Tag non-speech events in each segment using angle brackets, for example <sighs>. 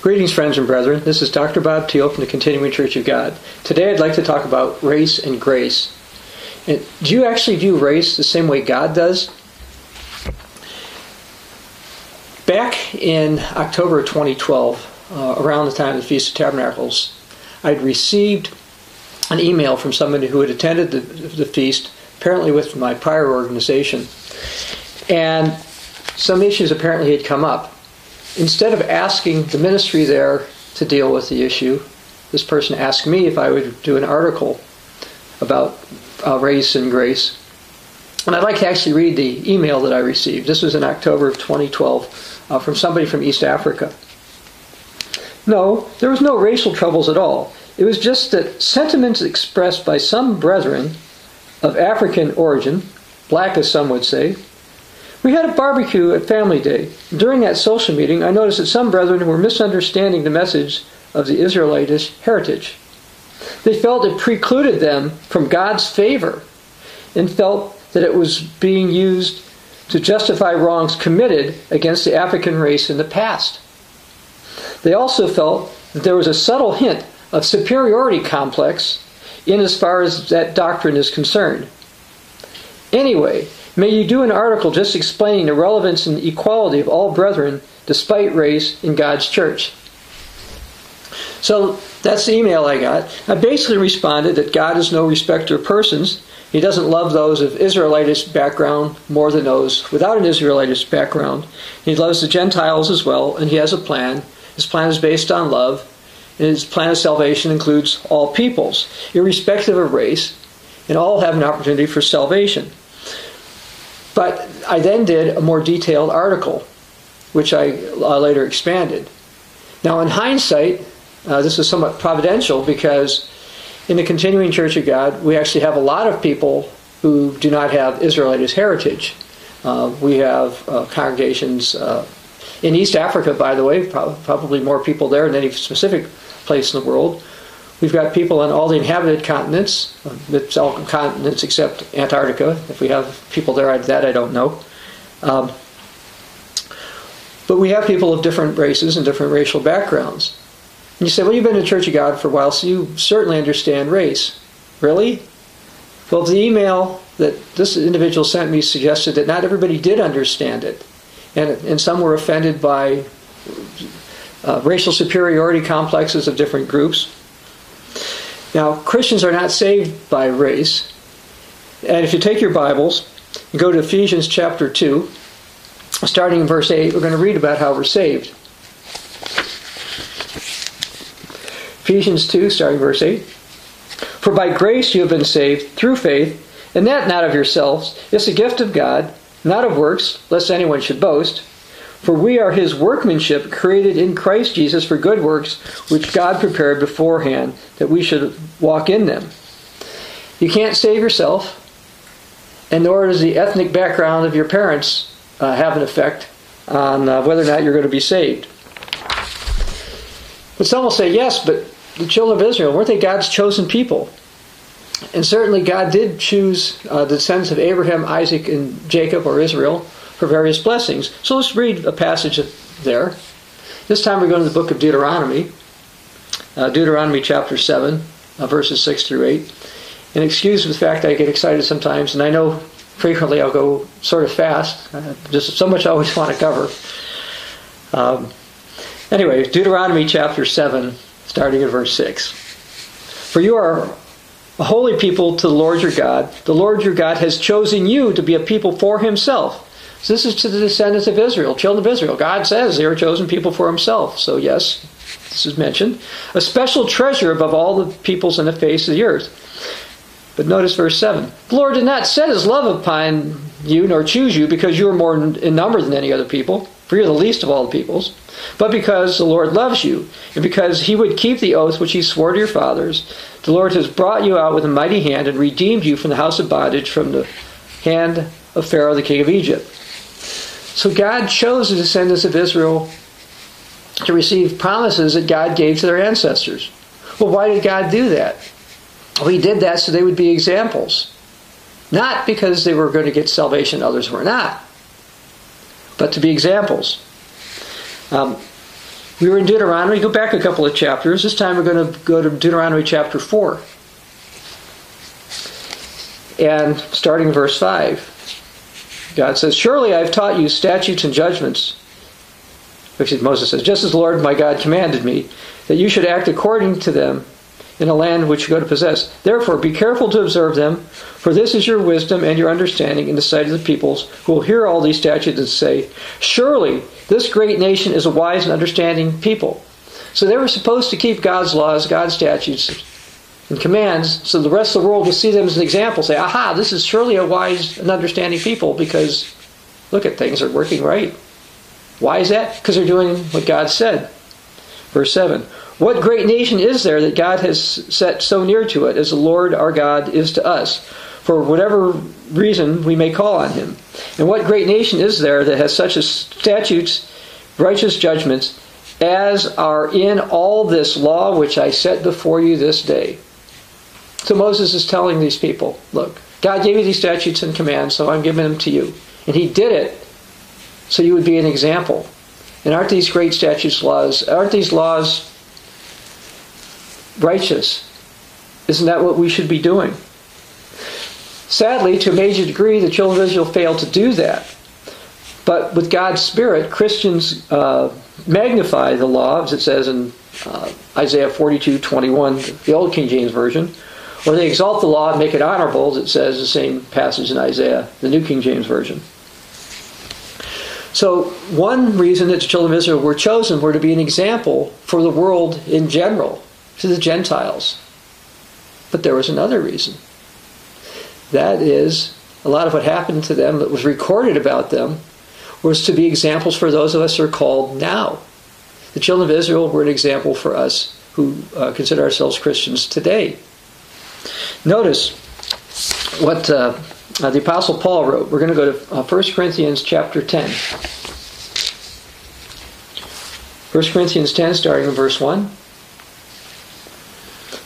Greetings, friends and brethren. This is Dr. Bob Thiel from the Continuing Church of God. Today I'd like to talk about race and grace. And do you actually view race the same way God does? Back in October of 2012, uh, around the time of the Feast of Tabernacles, I'd received an email from somebody who had attended the, the feast, apparently with my prior organization. And some issues apparently had come up instead of asking the ministry there to deal with the issue, this person asked me if I would do an article about uh, race and grace. And I'd like to actually read the email that I received. This was in October of 2012 uh, from somebody from East Africa. No, there was no racial troubles at all. It was just that sentiments expressed by some brethren of African origin, black as some would say, we had a barbecue at Family Day. During that social meeting, I noticed that some brethren were misunderstanding the message of the Israelitish heritage. They felt it precluded them from God's favor and felt that it was being used to justify wrongs committed against the African race in the past. They also felt that there was a subtle hint of superiority complex in as far as that doctrine is concerned. Anyway, May you do an article just explaining the relevance and equality of all brethren despite race in God's church. So that's the email I got. I basically responded that God is no respecter of persons. He doesn't love those of Israelitish background more than those without an Israelitish background. He loves the Gentiles as well, and he has a plan. His plan is based on love, and his plan of salvation includes all peoples, irrespective of race, and all have an opportunity for salvation. But I then did a more detailed article, which I uh, later expanded. Now, in hindsight, uh, this is somewhat providential because in the continuing Church of God, we actually have a lot of people who do not have Israelite heritage. Uh, we have uh, congregations uh, in East Africa, by the way, probably more people there than any specific place in the world, We've got people on all the inhabited continents, it's all continents except Antarctica. If we have people there, that I don't know. Um, but we have people of different races and different racial backgrounds. And you say, well, you've been in Church of God for a while, so you certainly understand race. Really? Well, the email that this individual sent me suggested that not everybody did understand it. And, and some were offended by uh, racial superiority complexes of different groups. Now, Christians are not saved by race. And if you take your Bibles and go to Ephesians chapter 2, starting in verse 8, we're going to read about how we're saved. Ephesians 2, starting verse 8. For by grace you have been saved through faith, and that not of yourselves. It's a gift of God, not of works, lest anyone should boast. For we are his workmanship, created in Christ Jesus for good works, which God prepared beforehand that we should walk in them. You can't save yourself, and nor does the ethnic background of your parents uh, have an effect on uh, whether or not you're going to be saved. But some will say, yes, but the children of Israel, weren't they God's chosen people? And certainly God did choose uh, the descendants of Abraham, Isaac, and Jacob, or Israel, for various blessings. So let's read a passage there. This time we're going to the book of Deuteronomy, uh, Deuteronomy chapter 7, uh, verses 6 through 8. And excuse the fact I get excited sometimes, and I know frequently I'll go sort of fast. Uh, just so much I always <laughs> want to cover. Um, anyway, Deuteronomy chapter 7, starting at verse 6. For you are a holy people to the Lord your God. The Lord your God has chosen you to be a people for himself so this is to the descendants of Israel, children of Israel. God says they are chosen people for himself. So, yes, this is mentioned. A special treasure above all the peoples on the face of the earth. But notice verse 7. The Lord did not set his love upon you, nor choose you, because you are more in number than any other people, for you're the least of all the peoples, but because the Lord loves you, and because he would keep the oath which he swore to your fathers. The Lord has brought you out with a mighty hand and redeemed you from the house of bondage, from the hand of Pharaoh, the king of Egypt. So God chose the descendants of Israel to receive promises that God gave to their ancestors. Well, why did God do that? Well, He did that so they would be examples. Not because they were going to get salvation, others were not, but to be examples. Um, We were in Deuteronomy. Go back a couple of chapters. This time we're going to go to Deuteronomy chapter 4. And starting verse 5, God says, Surely I've taught you statutes and judgments. Which Moses says, Just as the Lord my God commanded me, that you should act according to them in a land which you go to possess. Therefore, be careful to observe them, for this is your wisdom and your understanding in the sight of the peoples who will hear all these statutes and say, Surely this great nation is a wise and understanding people. So they were supposed to keep God's laws, God's statutes, and commands, so the rest of the world will see them as an example, say, aha, this is surely a wise and understanding people because look at things are working right. Why is that? Because they're doing what God said. Verse 7 What great nation is there that God has set so near to it as the Lord our God is to us? For whatever reason we may call on him. And what great nation is there that has such statutes, righteous judgments, as are in all this law which I set before you this day? So Moses is telling these people, look, God gave you these statutes and commands, so I'm giving them to you. And he did it so you would be an example. And aren't these great statutes laws, aren't these laws righteous? Isn't that what we should be doing? Sadly, to a major degree, the children of Israel failed to do that. But with God's Spirit, Christians uh, magnify the law, as it says in uh, Isaiah 42 21, the Old King James Version, or they exalt the law and make it honorable, as it says the same passage in Isaiah, the New King James Version. So, one reason that the children of Israel were chosen were to be an example for the world in general, to the Gentiles. But there was another reason. That is, a lot of what happened to them that was recorded about them was to be examples for those of us who are called now. The children of Israel were an example for us who uh, consider ourselves Christians today. Notice what uh, uh, the Apostle Paul wrote. We're going to go to uh, 1 Corinthians chapter 10. 1 Corinthians 10, starting in verse 1.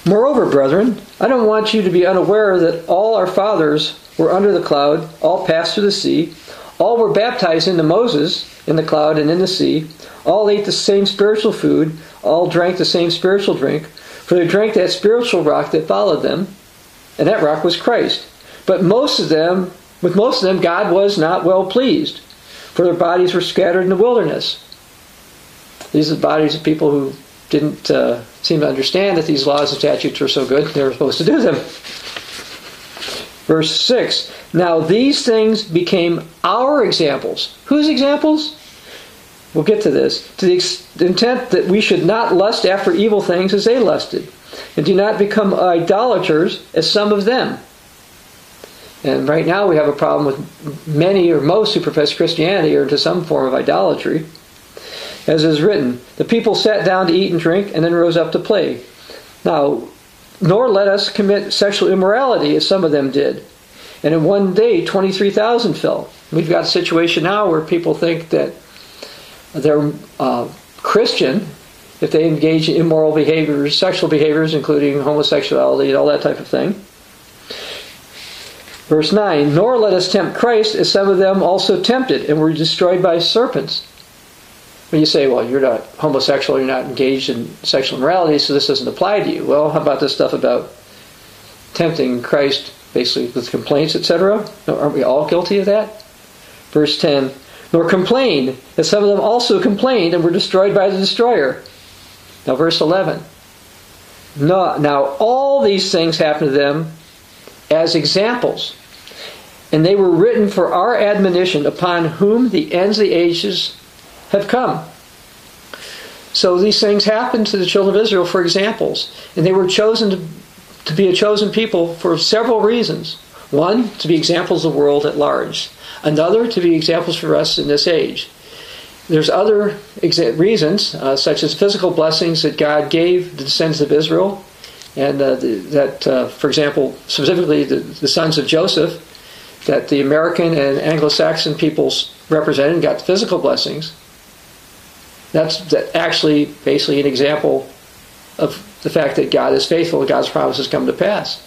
Moreover, brethren, I don't want you to be unaware that all our fathers were under the cloud, all passed through the sea, all were baptized into Moses in the cloud and in the sea, all ate the same spiritual food, all drank the same spiritual drink, for they drank that spiritual rock that followed them, and that rock was Christ. But most of them, with most of them, God was not well pleased, for their bodies were scattered in the wilderness. These are the bodies of people who didn't uh, seem to understand that these laws and statutes were so good, they were supposed to do them. Verse 6 Now these things became our examples. Whose examples? We'll get to this. To the intent that we should not lust after evil things as they lusted, and do not become idolaters as some of them. And right now we have a problem with many or most who profess Christianity are into some form of idolatry. As is written, the people sat down to eat and drink and then rose up to play. Now, nor let us commit sexual immorality as some of them did. And in one day, 23,000 fell. We've got a situation now where people think that they're uh, Christian if they engage in immoral behaviors, sexual behaviors, including homosexuality and all that type of thing. Verse 9, Nor let us tempt Christ, as some of them also tempted, and were destroyed by serpents. When you say, well, you're not homosexual, you're not engaged in sexual immorality, so this doesn't apply to you. Well, how about this stuff about tempting Christ, basically with complaints, etc.? Aren't we all guilty of that? Verse 10, Nor complain, as some of them also complained and were destroyed by the destroyer. Now, verse 11. No, now, all these things happened to them as examples. And they were written for our admonition upon whom the ends of the ages have come. So these things happened to the children of Israel for examples. And they were chosen to, to be a chosen people for several reasons. One, to be examples of the world at large. Another, to be examples for us in this age. There's other exa- reasons, uh, such as physical blessings that God gave the descendants of Israel and uh, that, uh, for example, specifically the, the, sons of Joseph, that the American and Anglo-Saxon peoples represented got physical blessings. That's that actually basically an example of the fact that God is faithful and God's promises come to pass.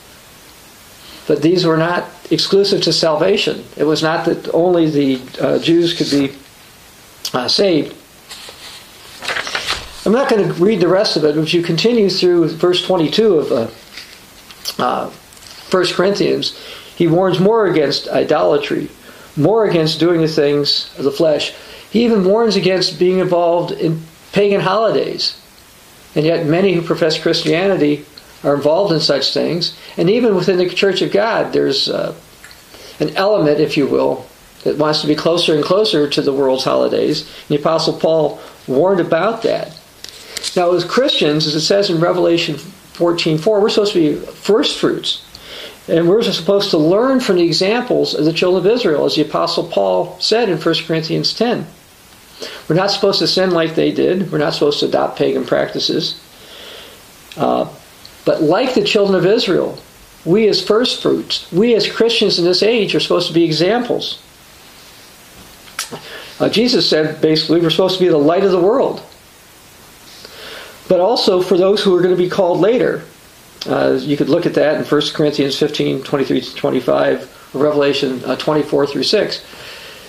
But these were not exclusive to salvation. It was not that only the uh, Jews could be uh, saved. I'm not going to read the rest of it, but if you continue through verse 22 of uh, uh, 1 Corinthians, he warns more against idolatry, more against doing the things of the flesh. He even warns against being involved in pagan holidays. And yet, many who profess Christianity are involved in such things. And even within the Church of God, there's uh, an element, if you will, that wants to be closer and closer to the world's holidays. And the Apostle Paul warned about that. Now, as Christians, as it says in Revelation 14:4, we're supposed to be first fruits. And we're supposed to learn from the examples of the children of Israel, as the Apostle Paul said in 1 Corinthians 10. We're not supposed to sin like they did. We're not supposed to adopt pagan practices. Uh, but like the children of Israel, we as first fruits, we as Christians in this age are supposed to be examples. Uh, Jesus said basically we're supposed to be the light of the world. But also for those who are going to be called later. Uh, you could look at that in 1 Corinthians 15, 23 to 25, Revelation uh, 24 through 6.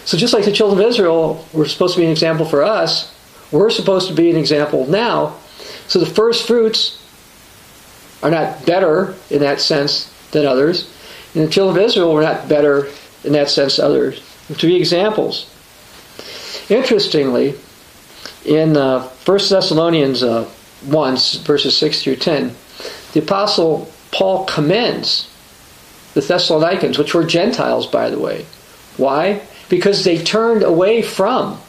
So just like the children of Israel were supposed to be an example for us, we're supposed to be an example now. So the first fruits are not better in that sense than others. And the children of Israel were not better in that sense others. To be examples. Interestingly, in uh, 1 Thessalonians uh, 1, verses 6 through 10, the Apostle Paul commends the Thessalonians, which were Gentiles, by the way. Why? Because they turned away from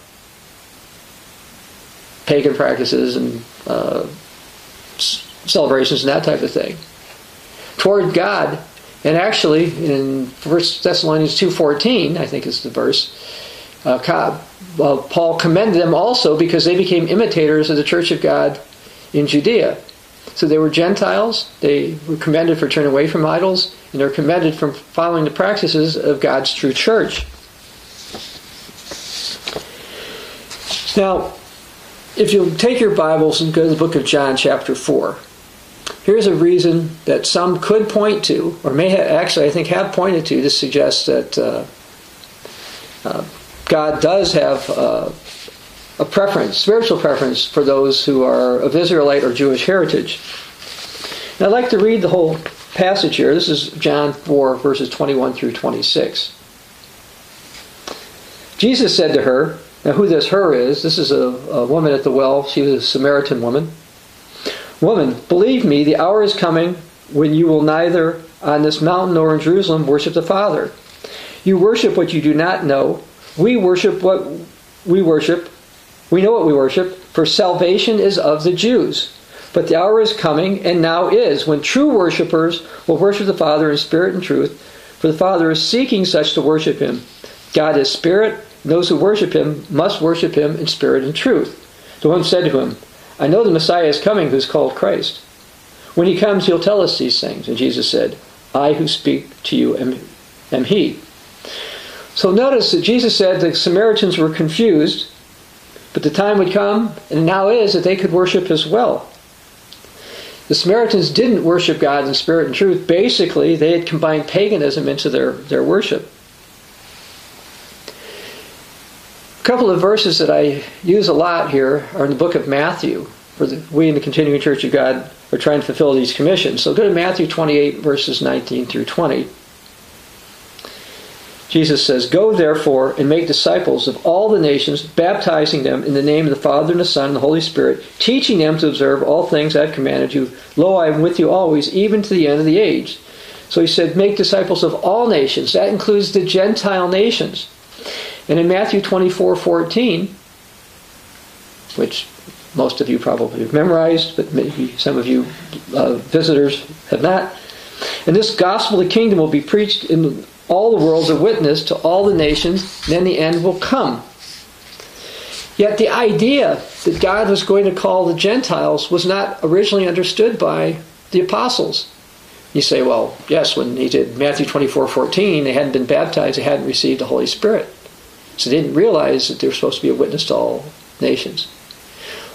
pagan practices and uh, celebrations and that type of thing toward God. And actually, in 1 Thessalonians 2.14, I think is the verse, uh, Paul commended them also because they became imitators of the church of God in Judea. So they were Gentiles. They were commended for turning away from idols, and they're commended from following the practices of God's true church. Now, if you'll take your Bibles and go to the book of John, chapter 4, here's a reason that some could point to, or may have, actually, I think, have pointed to to suggest that uh, uh, God does have uh, a preference, spiritual preference for those who are of Israelite or Jewish heritage. Now, I'd like to read the whole passage here. This is John 4, verses 21 through 26. Jesus said to her, now who this her is, this is a, a woman at the well. She was a Samaritan woman. Woman, believe me, the hour is coming when you will neither on this mountain nor in Jerusalem worship the Father. You worship what you do not know. We worship what we worship, we know what we worship, for salvation is of the Jews. But the hour is coming, and now is, when true worshippers will worship the Father in spirit and truth, for the Father is seeking such to worship him. God is spirit, and those who worship him must worship him in spirit and truth. The one said to him, I know the Messiah is coming who's called Christ. When he comes, he'll tell us these things. And Jesus said, I who speak to you am, am he. So notice that Jesus said the Samaritans were confused but the time would come, and now is, that they could worship as well. The Samaritans didn't worship God in spirit and truth. Basically, they had combined paganism into their, their worship. A couple of verses that I use a lot here are in the book of Matthew, where the, we in the Continuing Church of God are trying to fulfill these commissions. So go to Matthew 28, verses 19 through 20. Jesus says, Go therefore and make disciples of all the nations, baptizing them in the name of the Father and the Son and the Holy Spirit, teaching them to observe all things I have commanded you. Lo, I am with you always, even to the end of the age. So he said, Make disciples of all nations. That includes the Gentile nations. And in Matthew 24 14, which most of you probably have memorized, but maybe some of you uh, visitors have not. And this gospel of the kingdom will be preached in all the world's a witness to all the nations, and then the end will come. Yet the idea that God was going to call the Gentiles was not originally understood by the apostles. You say, well, yes, when he did Matthew 24 14, they hadn't been baptized, they hadn't received the Holy Spirit. So they didn't realize that they were supposed to be a witness to all nations.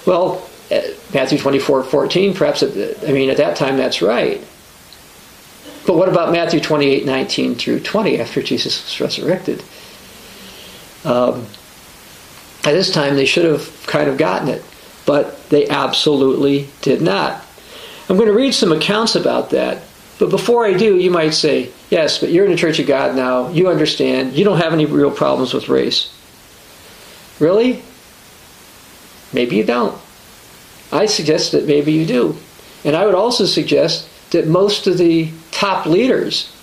Well, Matthew 24 14, perhaps, I mean, at that time that's right. But what about Matthew 28 19 through 20 after Jesus was resurrected? Um, at this time, they should have kind of gotten it. But They absolutely did not. I'm going to read some accounts about that. But before I do, you might say, yes, but you're in the Church of God now. You understand. You don't have any real problems with race. Really? Maybe you don't. I suggest that maybe you do. And I would also suggest that most of the top leaders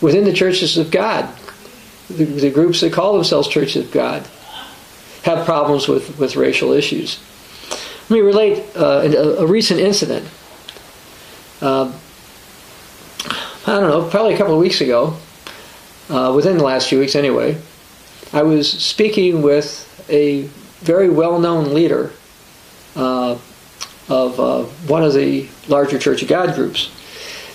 within the churches of God, the, the groups that call themselves churches of God, have problems with, with racial issues. Let me relate uh, a, a, recent incident. Uh, I don't know, probably a couple of weeks ago, uh, within the last few weeks anyway, I was speaking with a very well known leader uh, of uh, one of the larger Church of God groups.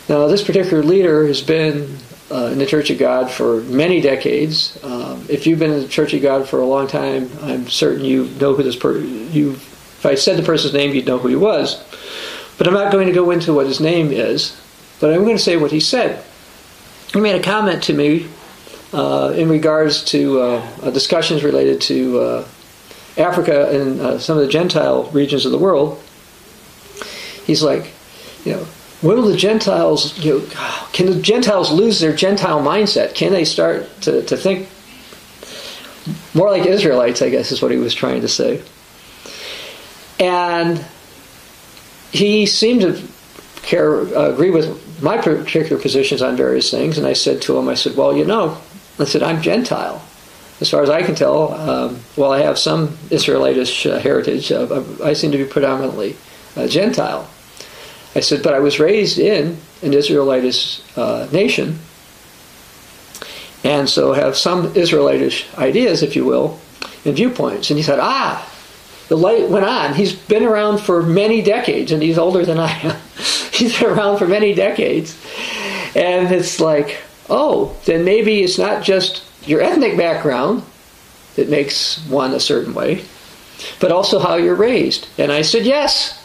Now, this particular leader has been uh, in the Church of God for many decades. Um, if you've been in the Church of God for a long time, I'm certain you know who this person. You, if I said the person's name, you'd know who he was. But I'm not going to go into what his name is. But I'm going to say what he said. He made a comment to me uh, in regards to uh, discussions related to uh, Africa and uh, some of the Gentile regions of the world. He's like, you know, when will the Gentiles, you know, <sighs> can the Gentiles lose their Gentile mindset? Can they start to, to think more like Israelites, I guess is what he was trying to say. And he seemed to care, uh, agree with my particular positions on various things. And I said to him, I said, well, you know, I said, I'm Gentile. As far as I can tell, um, while I have some Israelitish uh, heritage, uh, I seem to be predominantly uh, Gentile. I said, but I was raised in an Israelitish uh, nation, and so have some Israelitish ideas, if you will, and viewpoints. And he said, ah, the light went on. He's been around for many decades, and he's older than I am. He's been <laughs> around for many decades. And it's like, oh, then maybe it's not just your ethnic background that makes one a certain way, but also how you're raised. And I said, yes.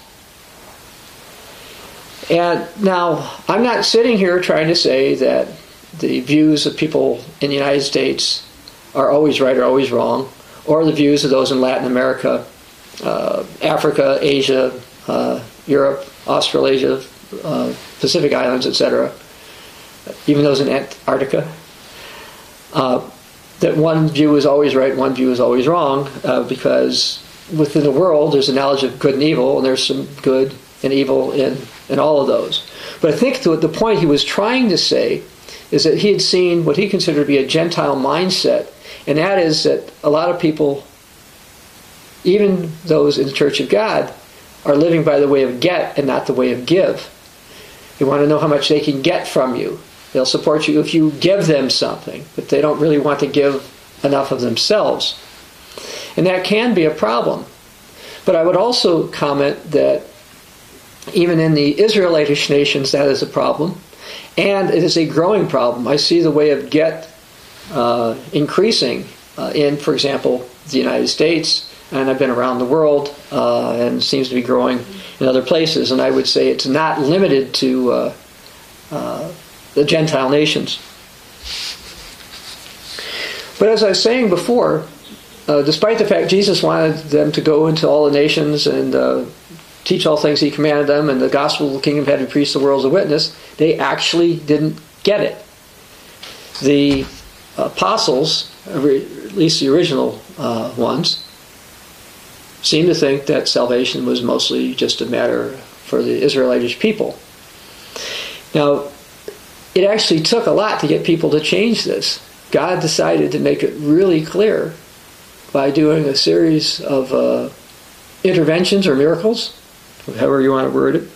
And now, I'm not sitting here trying to say that the views of people in the United States are always right or always wrong, or the views of those in Latin America, uh, Africa, Asia, uh, Europe, Australasia, uh, Pacific Islands, etc., even those in Antarctica. Uh, that one view is always right, one view is always wrong, uh, because within the world there's a knowledge of good and evil, and there's some good and evil in, in all of those. But I think the, the point he was trying to say is that he had seen what he considered to be a Gentile mindset, and that is that a lot of people, even those in the Church of God, are living by the way of get and not the way of give. They want to know how much they can get from you. They'll support you if you give them something, but they don't really want to give enough of themselves. And that can be a problem. But I would also comment that even in the Israelitish nations, that is a problem. And it is a growing problem. I see the way of get uh, increasing uh, in, for example, the United States, and I've been around the world, uh, and seems to be growing in other places. And I would say it's not limited to uh, uh, the Gentile nations. But as I was saying before, uh, despite the fact Jesus wanted them to go into all the nations and uh, teach all things he commanded them, and the gospel of the kingdom had to preach the world as a witness, they actually didn't get it. The apostles, at least the original uh, ones, seemed to think that salvation was mostly just a matter for the Israelitish people. Now, it actually took a lot to get people to change this. God decided to make it really clear by doing a series of uh, interventions or miracles, however you want to word it.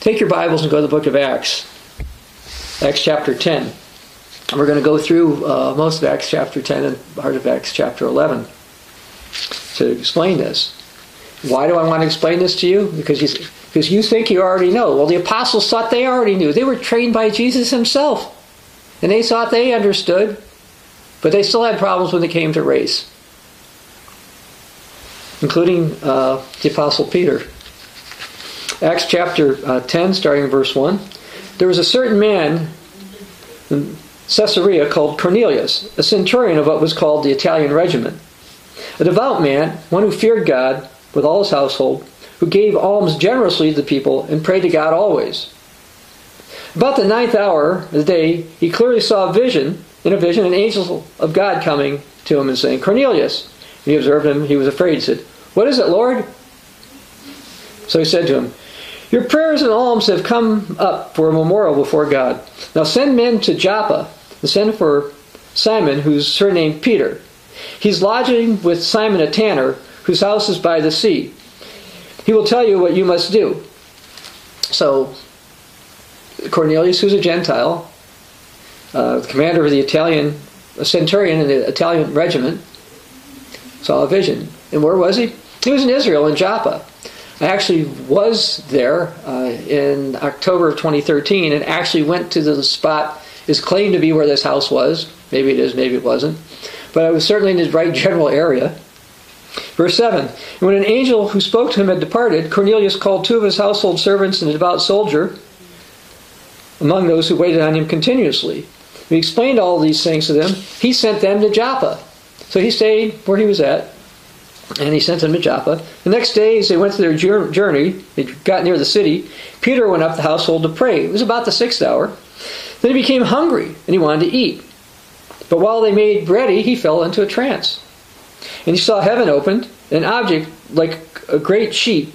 Take your Bibles and go to the book of Acts, Acts chapter 10. And we're going to go through uh, most of Acts chapter 10 and part of Acts chapter 11 to explain this. Why do I want to explain this to you? Because you, because you think you already know. Well, the apostles thought they already knew. They were trained by Jesus himself. And they thought they understood. But they still had problems when it came to race, including uh, the apostle Peter. Acts chapter uh, 10, starting in verse 1. There was a certain man in Caesarea called Cornelius, a centurion of what was called the Italian regiment, a devout man, one who feared God with all his household, who gave alms generously to the people and prayed to God always. About the ninth hour of the day, he clearly saw a vision, in a vision, an angel of God coming to him and saying, Cornelius. And he observed him, he was afraid. He said, What is it, Lord? So he said to him, Your prayers and alms have come up for a memorial before God. Now send men to Joppa and send for Simon, who's surnamed Peter. He's lodging with Simon a tanner, whose house is by the sea. He will tell you what you must do. So Cornelius, who's a Gentile, uh, commander of the Italian, a centurion in the Italian regiment, saw a vision. And where was he? He was in Israel, in Joppa. I actually was there uh, in October of 2013 and actually went to the spot is claimed to be where this house was. Maybe it is, maybe it wasn't. But I was certainly in the right general area. Verse 7 When an angel who spoke to him had departed, Cornelius called two of his household servants and a devout soldier among those who waited on him continuously. He explained all these things to them. He sent them to Joppa. So he stayed where he was at, and he sent them to Joppa. The next day, as they went through their journey, they got near the city. Peter went up the household to pray. It was about the sixth hour. Then he became hungry, and he wanted to eat. But while they made ready, he fell into a trance. And he saw heaven opened, an object like a great sheet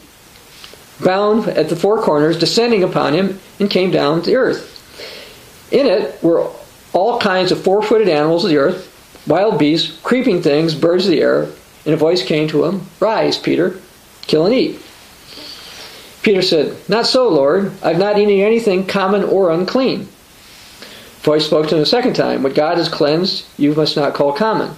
bound at the four corners, descending upon him, and came down to earth. In it were all kinds of four footed animals of the earth, wild beasts, creeping things, birds of the air, and a voice came to him Rise, Peter, kill and eat. Peter said, Not so, Lord. I've not eaten anything common or unclean. Voice spoke to him a second time What God has cleansed, you must not call common.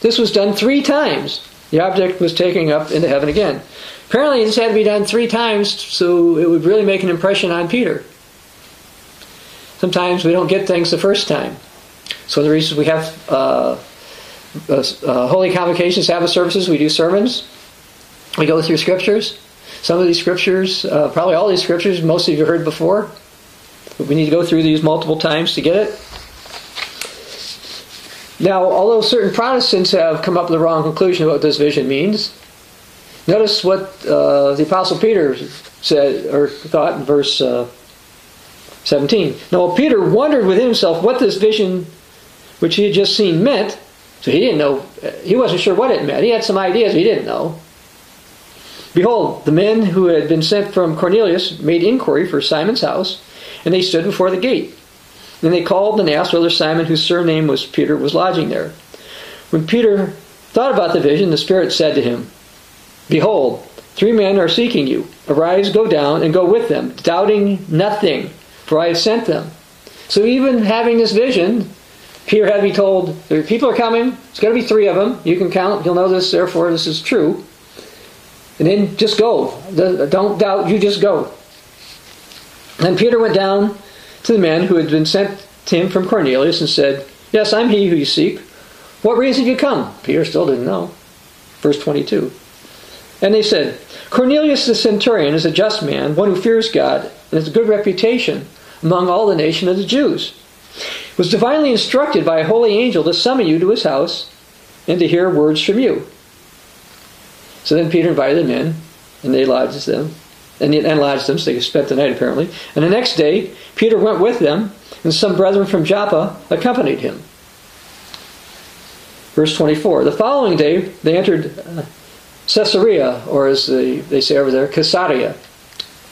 This was done three times. The object was taken up into heaven again. Apparently, this had to be done three times so it would really make an impression on Peter. Sometimes we don't get things the first time. So the reason we have uh, uh, uh, holy convocations, Sabbath services, we do sermons, we go through scriptures. Some of these scriptures, uh, probably all these scriptures, most of you heard before. We need to go through these multiple times to get it. Now, although certain Protestants have come up with the wrong conclusion of what this vision means, notice what uh, the Apostle Peter said or thought in verse uh, 17. Now, Peter wondered within himself what this vision, which he had just seen, meant. So he didn't know, he wasn't sure what it meant. He had some ideas, he didn't know. Behold, the men who had been sent from Cornelius made inquiry for Simon's house, and they stood before the gate. Then they called and asked whether Simon, whose surname was Peter, was lodging there. When Peter thought about the vision, the Spirit said to him, Behold, three men are seeking you. Arise, go down, and go with them, doubting nothing for I have sent them. So even having this vision, Peter had to be told, There are people are coming, it's going to be three of them. You can count, you'll know this, therefore this is true. And then just go. Don't doubt, you just go. Then Peter went down to the man who had been sent to him from Cornelius and said, Yes, I'm he who you seek. What reason have you come? Peter still didn't know. Verse 22. And they said, Cornelius the centurion is a just man, one who fears God, and has a good reputation among all the nation of the Jews. Was divinely instructed by a holy angel to summon you to his house and to hear words from you. So then Peter invited them in, and they lodged with them, and, and lodged them, so they spent the night apparently. And the next day, Peter went with them, and some brethren from Joppa accompanied him. Verse 24. The following day, they entered uh, Caesarea, or as they, they say over there, Caesarea.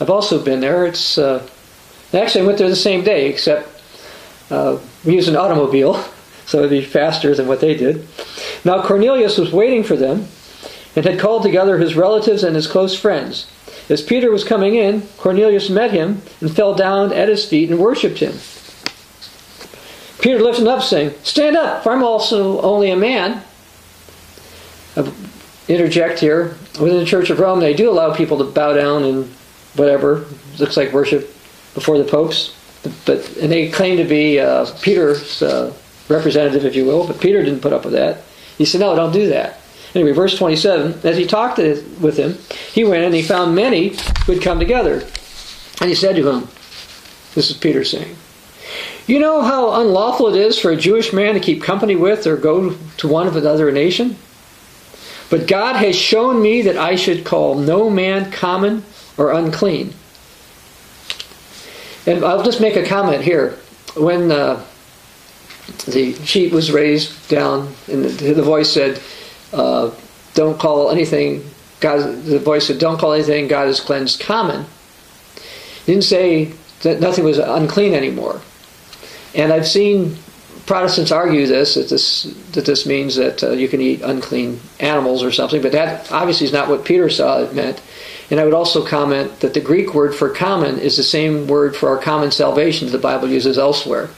I've also been there. It's uh, actually I went there the same day, except uh, we used an automobile, <laughs> so it'd be faster than what they did. Now Cornelius was waiting for them and had called together his relatives and his close friends. As Peter was coming in, Cornelius met him and fell down at his feet and worshipped him. Peter lifted him up, saying, Stand up, for I'm also only a man. I interject here. Within the Church of Rome, they do allow people to bow down and whatever. Looks like worship before the popes, but and they claim to be uh, Peter's uh, representative, if you will. But Peter didn't put up with that. He said, "No, don't do that." Anyway, verse 27. As he talked with him, he went and he found many who had come together, and he said to him, "This is Peter saying." You know how unlawful it is for a Jewish man to keep company with or go to one of another nation? But God has shown me that I should call no man common or unclean. And I'll just make a comment here. When uh, the sheet was raised down, and the, the voice said, uh, "Don't call anything." God, the voice said, "Don't call anything God has cleansed common." Didn't say that nothing was unclean anymore. And I've seen Protestants argue this that this that this means that uh, you can eat unclean animals or something, but that obviously is not what Peter saw it meant. And I would also comment that the Greek word for common is the same word for our common salvation that the Bible uses elsewhere.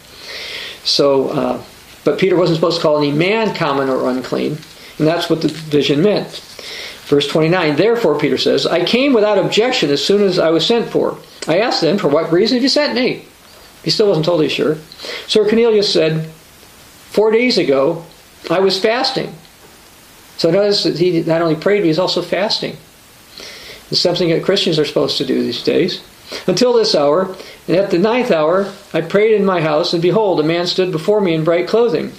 So, uh, but Peter wasn't supposed to call any man common or unclean, and that's what the vision meant. Verse 29, therefore, Peter says, I came without objection as soon as I was sent for. I asked them, For what reason have you sent me? He still wasn't totally sure. Sir Cornelius said, Four days ago, I was fasting. So notice that he not only prayed, but he's also fasting. It's something that Christians are supposed to do these days. Until this hour, and at the ninth hour, I prayed in my house, and behold, a man stood before me in bright clothing,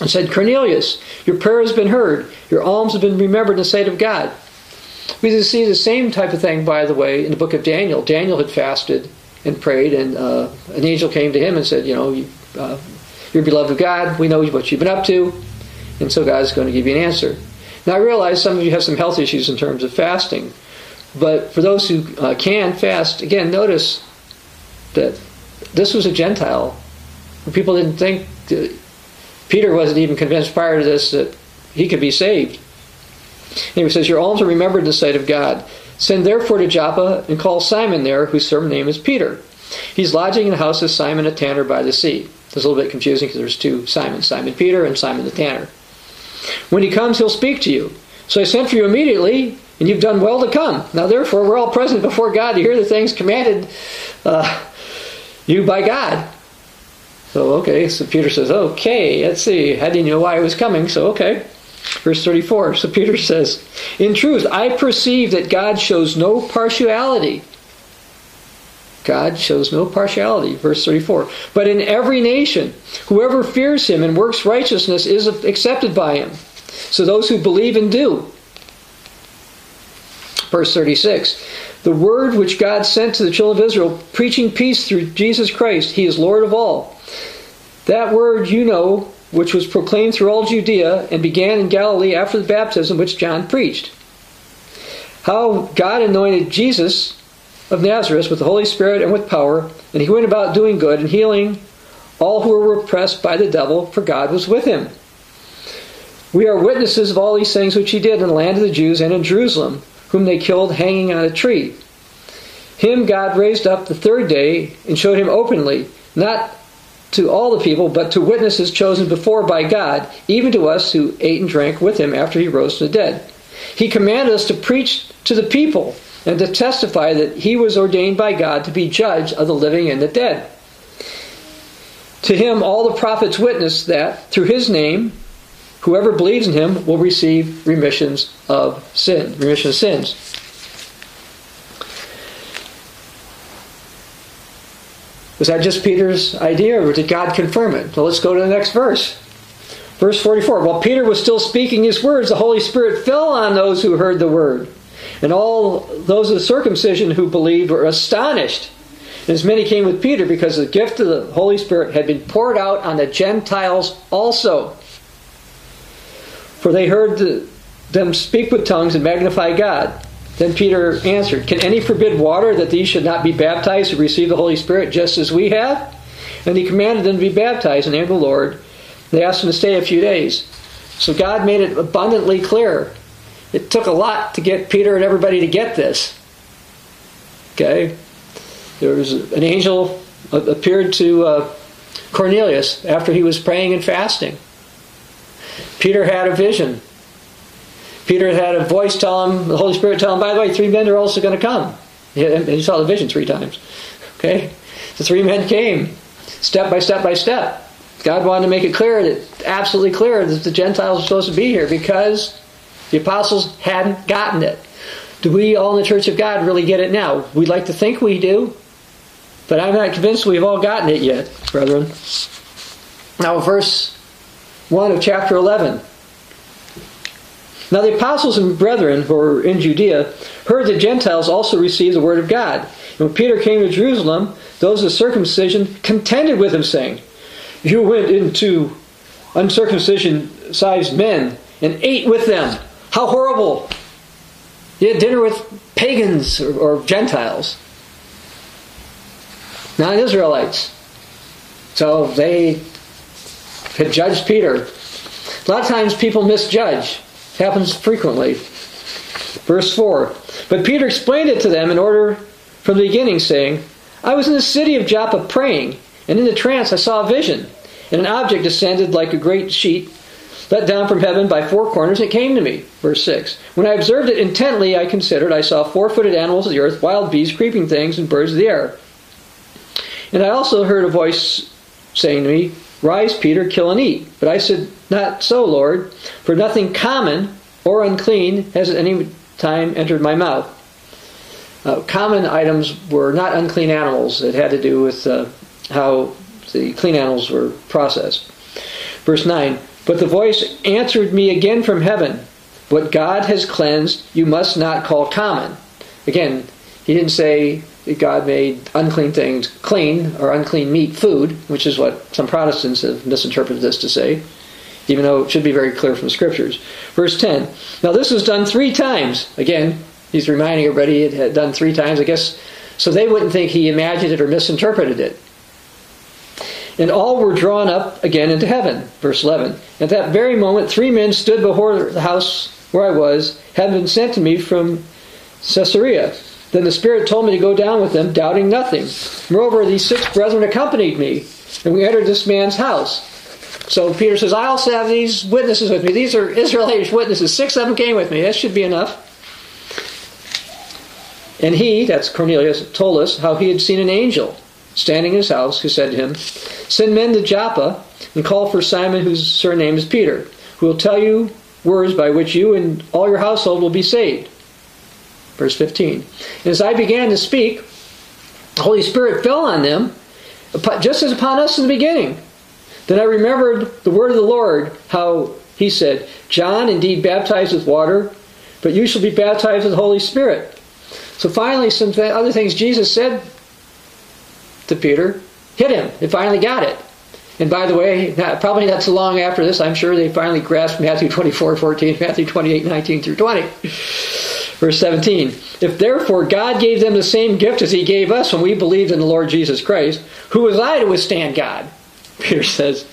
and said, Cornelius, your prayer has been heard, your alms have been remembered in the sight of God. We see the same type of thing, by the way, in the book of Daniel. Daniel had fasted and prayed, and uh, an angel came to him and said, You know, you, uh, you're beloved of God. We know what you've been up to. And so God is going to give you an answer. Now, I realize some of you have some health issues in terms of fasting. But for those who uh, can fast, again, notice that this was a Gentile. People didn't think, Peter wasn't even convinced prior to this that he could be saved. And he says, Your alms are remembered in the sight of God. Send therefore to Joppa and call Simon there, whose surname is Peter. He's lodging in the house of Simon a tanner by the sea. It's a little bit confusing because there's two Simons, Simon Peter and Simon the tanner. When he comes, he'll speak to you. So I sent for you immediately, and you've done well to come. Now, therefore, we're all present before God to hear the things commanded uh, you by God. So, okay, so Peter says, okay, let's see. I didn't know why I was coming, so okay. Verse 34. So Peter says, In truth, I perceive that God shows no partiality. God shows no partiality. Verse 34. But in every nation, whoever fears him and works righteousness is accepted by him. So those who believe and do. Verse 36. The word which God sent to the children of Israel, preaching peace through Jesus Christ, he is Lord of all. That word you know which was proclaimed through all Judea and began in Galilee after the baptism which John preached. How God anointed Jesus of Nazareth with the Holy Spirit and with power, and he went about doing good and healing all who were oppressed by the devil, for God was with him. We are witnesses of all these things which he did in the land of the Jews and in Jerusalem, whom they killed hanging on a tree. Him God raised up the third day and showed him openly, not to all the people, but to witnesses chosen before by God, even to us who ate and drank with him after he rose from the dead. He commanded us to preach to the people and to testify that he was ordained by God to be judge of the living and the dead. To him, all the prophets witness that through his name, whoever believes in him will receive remissions of sin, remission of sins. Was that just Peter's idea, or did God confirm it? Well, let's go to the next verse. Verse 44 While Peter was still speaking his words, the Holy Spirit fell on those who heard the word. And all those of the circumcision who believed were astonished. As many came with Peter because the gift of the Holy Spirit had been poured out on the Gentiles also. For they heard the, them speak with tongues and magnify God. Then Peter answered, Can any forbid water that these should not be baptized to receive the Holy Spirit just as we have? And he commanded them to be baptized in the name of the Lord. They asked him to stay a few days. So God made it abundantly clear. It took a lot to get Peter and everybody to get this. Okay? There was an angel appeared to uh, Cornelius after he was praying and fasting. Peter had a vision Peter had a voice tell him, the Holy Spirit tell him, by the way, three men are also going to come. He saw the vision three times. Okay? The three men came, step by step by step. God wanted to make it clear, that absolutely clear, that the Gentiles were supposed to be here because the apostles hadn't gotten it. Do we all in the Church of God really get it now? We'd like to think we do, but I'm not convinced we've all gotten it yet, brethren. Now, verse 1 of chapter 11. Now the apostles and brethren who were in Judea heard that Gentiles also received the word of God. And when Peter came to Jerusalem, those of circumcision contended with him, saying, You went into uncircumcision sized men and ate with them. How horrible! You had dinner with pagans or, or Gentiles, not Israelites. So they had judged Peter. A lot of times people misjudge. It happens frequently. Verse 4 But Peter explained it to them in order from the beginning, saying, I was in the city of Joppa praying, and in the trance I saw a vision, and an object descended like a great sheet let down from heaven by four corners, it came to me. Verse 6. When I observed it intently, I considered, I saw four footed animals of the earth, wild beasts, creeping things, and birds of the air. And I also heard a voice saying to me, Rise, Peter, kill and eat. But I said, Not so, Lord, for nothing common or unclean has at any time entered my mouth. Uh, common items were not unclean animals. It had to do with uh, how the clean animals were processed. Verse 9 But the voice answered me again from heaven What God has cleansed, you must not call common. Again, he didn't say God made unclean things clean or unclean meat food, which is what some Protestants have misinterpreted this to say, even though it should be very clear from the scriptures. Verse 10 Now this was done three times. Again, he's reminding everybody it had done three times, I guess, so they wouldn't think he imagined it or misinterpreted it. And all were drawn up again into heaven. Verse 11. At that very moment, three men stood before the house where I was, having been sent to me from Caesarea. Then the Spirit told me to go down with them, doubting nothing. Moreover, these six brethren accompanied me, and we entered this man's house. So Peter says, I also have these witnesses with me. These are Israelitish <laughs> witnesses. Six of them came with me. That should be enough. And he, that's Cornelius, told us how he had seen an angel standing in his house who said to him, Send men to Joppa and call for Simon, whose surname is Peter, who will tell you words by which you and all your household will be saved. Verse 15. And as I began to speak, the Holy Spirit fell on them, just as upon us in the beginning. Then I remembered the word of the Lord, how he said, John indeed baptized with water, but you shall be baptized with the Holy Spirit. So finally, some other things Jesus said to Peter hit him. They finally got it. And by the way, not, probably not so long after this, I'm sure they finally grasped Matthew 24, 14, Matthew 28, 19 through 20. Verse 17 If therefore God gave them the same gift as he gave us when we believed in the Lord Jesus Christ, who was I to withstand God? <laughs> Peter says,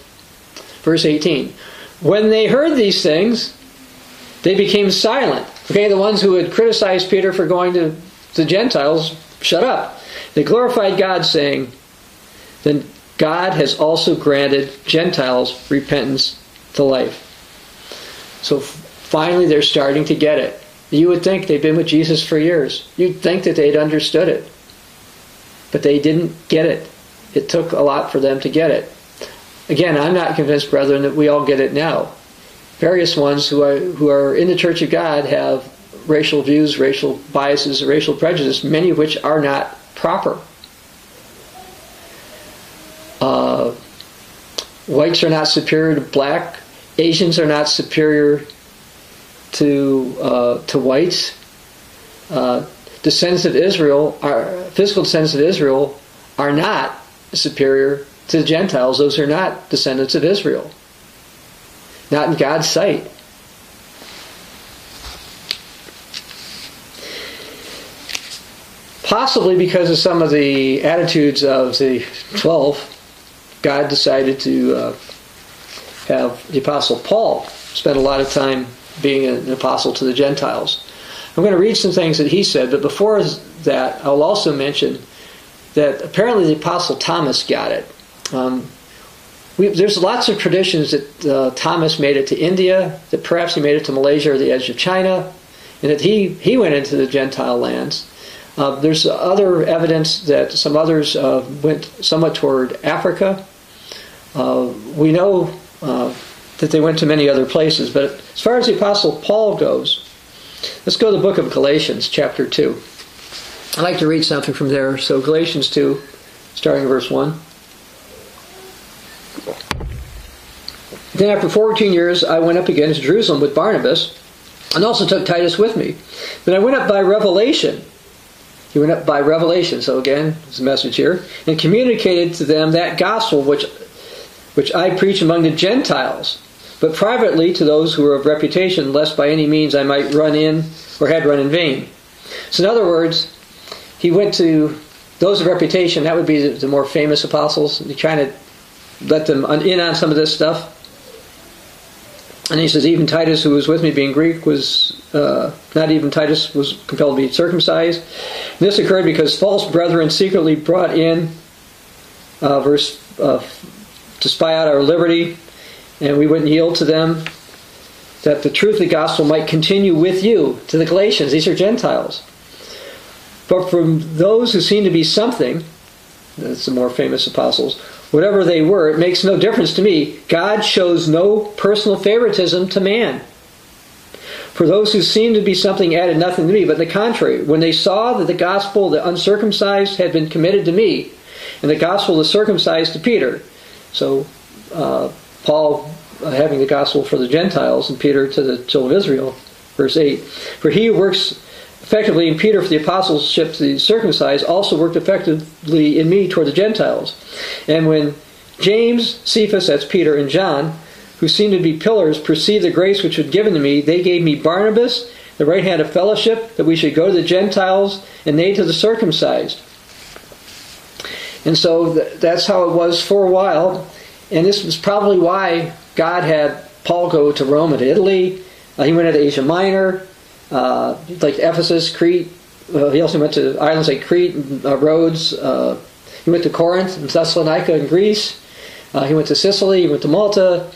verse 18 When they heard these things, they became silent. Okay, the ones who had criticized Peter for going to the Gentiles, shut up. They glorified God, saying, Then God has also granted Gentiles repentance to life. So finally, they're starting to get it. You would think they've been with Jesus for years. You'd think that they'd understood it. But they didn't get it. It took a lot for them to get it. Again, I'm not convinced, brethren, that we all get it now. Various ones who are, who are in the Church of God have racial views, racial biases, racial prejudice, many of which are not proper. Uh, whites are not superior to black. Asians are not superior to uh, to whites. Uh, descendants of Israel are physical descendants of Israel are not superior to the Gentiles. Those are not descendants of Israel. Not in God's sight. Possibly because of some of the attitudes of the twelve, God decided to uh, have the Apostle Paul spend a lot of time being an apostle to the Gentiles. I'm going to read some things that he said, but before that, I'll also mention that apparently the Apostle Thomas got it. Um, we, there's lots of traditions that uh, Thomas made it to India, that perhaps he made it to Malaysia or the edge of China, and that he, he went into the Gentile lands. Uh, there's other evidence that some others uh, went somewhat toward Africa. Uh, we know uh, that they went to many other places. But as far as the Apostle Paul goes, let's go to the book of Galatians, chapter 2. I'd like to read something from there. So, Galatians 2, starting verse 1. Then, after 14 years, I went up again to Jerusalem with Barnabas. and also took Titus with me. Then I went up by revelation. He went up by revelation. So again, there's a message here, and communicated to them that gospel which which I preach among the Gentiles, but privately to those who were of reputation, lest by any means I might run in or had run in vain. So in other words, he went to those of reputation. That would be the, more famous apostles. He kind of let them in on some of this stuff. And he says, even Titus, who was with me, being Greek, was uh, not even Titus was compelled to be circumcised. And this occurred because false brethren secretly brought in, uh, verse, uh, to spy out our liberty, and we wouldn't yield to them, that the truth of the gospel might continue with you to the Galatians. These are Gentiles. But from those who seem to be something, that's the more famous apostles, whatever they were, it makes no difference to me. God shows no personal favoritism to man. For those who seemed to be something added nothing to me, but the contrary, when they saw that the gospel of the uncircumcised had been committed to me, and the gospel the circumcised to Peter. So, uh, Paul uh, having the gospel for the Gentiles, and Peter to the children of Israel. Verse 8 For he who works effectively in Peter for the apostleship to the circumcised also worked effectively in me toward the Gentiles. And when James, Cephas, that's Peter, and John, who seemed to be pillars, perceived the grace which was given to me, they gave me Barnabas, the right hand of fellowship, that we should go to the Gentiles, and they to the circumcised. And so that's how it was for a while. And this was probably why God had Paul go to Rome and Italy. Uh, he went into Asia Minor uh, like Ephesus, Crete. Uh, he also went to islands like Crete and uh, Rhodes. Uh, he went to Corinth and Thessalonica in Greece. Uh, he went to Sicily. He went to Malta.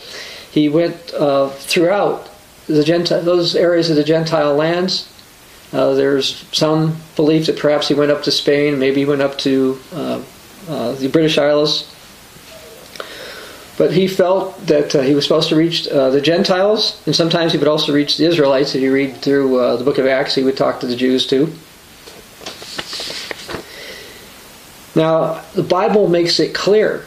He went throughout the Gentile, those areas of the Gentile lands. there's some belief that perhaps he went up to Spain. Maybe he went up to the British Isles but he felt that uh, he was supposed to reach uh, the Gentiles, and sometimes he would also reach the Israelites. If you read through uh, the book of Acts, he would talk to the Jews too. Now, the Bible makes it clear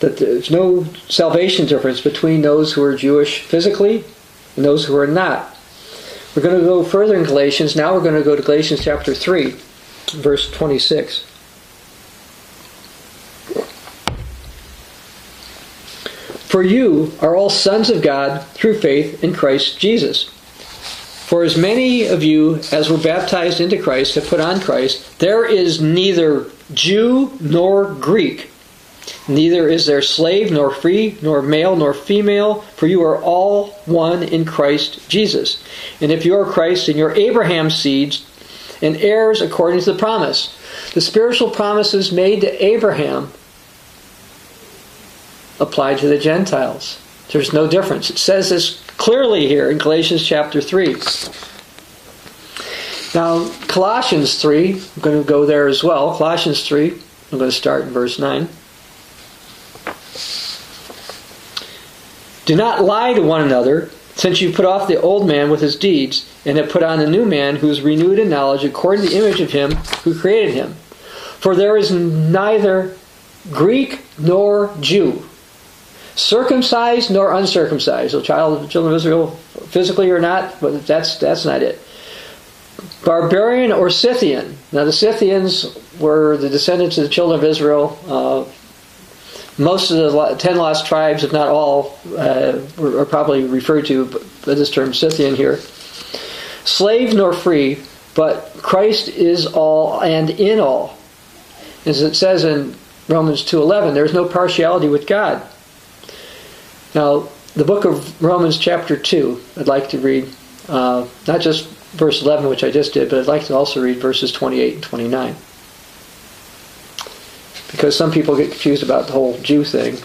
that there's no salvation difference between those who are Jewish physically and those who are not. We're going to go further in Galatians. Now we're going to go to Galatians chapter 3, verse 26. For you are all sons of God through faith in Christ Jesus. For as many of you as were baptized into Christ have put on Christ, there is neither Jew nor Greek, neither is there slave nor free, nor male nor female, for you are all one in Christ Jesus. And if you are Christ, then you're Abraham's seeds and heirs according to the promise. The spiritual promises made to Abraham applied to the Gentiles. There's no difference. It says this clearly here in Galatians chapter 3. Now, Colossians 3, I'm going to go there as well. Colossians 3, I'm going to start in verse 9. Do not lie to one another, since you put off the old man with his deeds, and have put on the new man who is renewed in knowledge according to the image of him who created him. For there is neither Greek nor Jew circumcised nor uncircumcised. So, child of the children of Israel, physically or not, but that's that's not it. Barbarian or Scythian. Now, the Scythians were the descendants of the children of Israel. Uh, most of the ten lost tribes, if not all, uh, are probably referred to by this term Scythian here. Slave nor free, but Christ is all and in all. As it says in Romans 2.11, there is no partiality with God. Now, the book of Romans, chapter 2, I'd like to read, uh, not just verse 11, which I just did, but I'd like to also read verses 28 and 29. Because some people get confused about the whole Jew thing.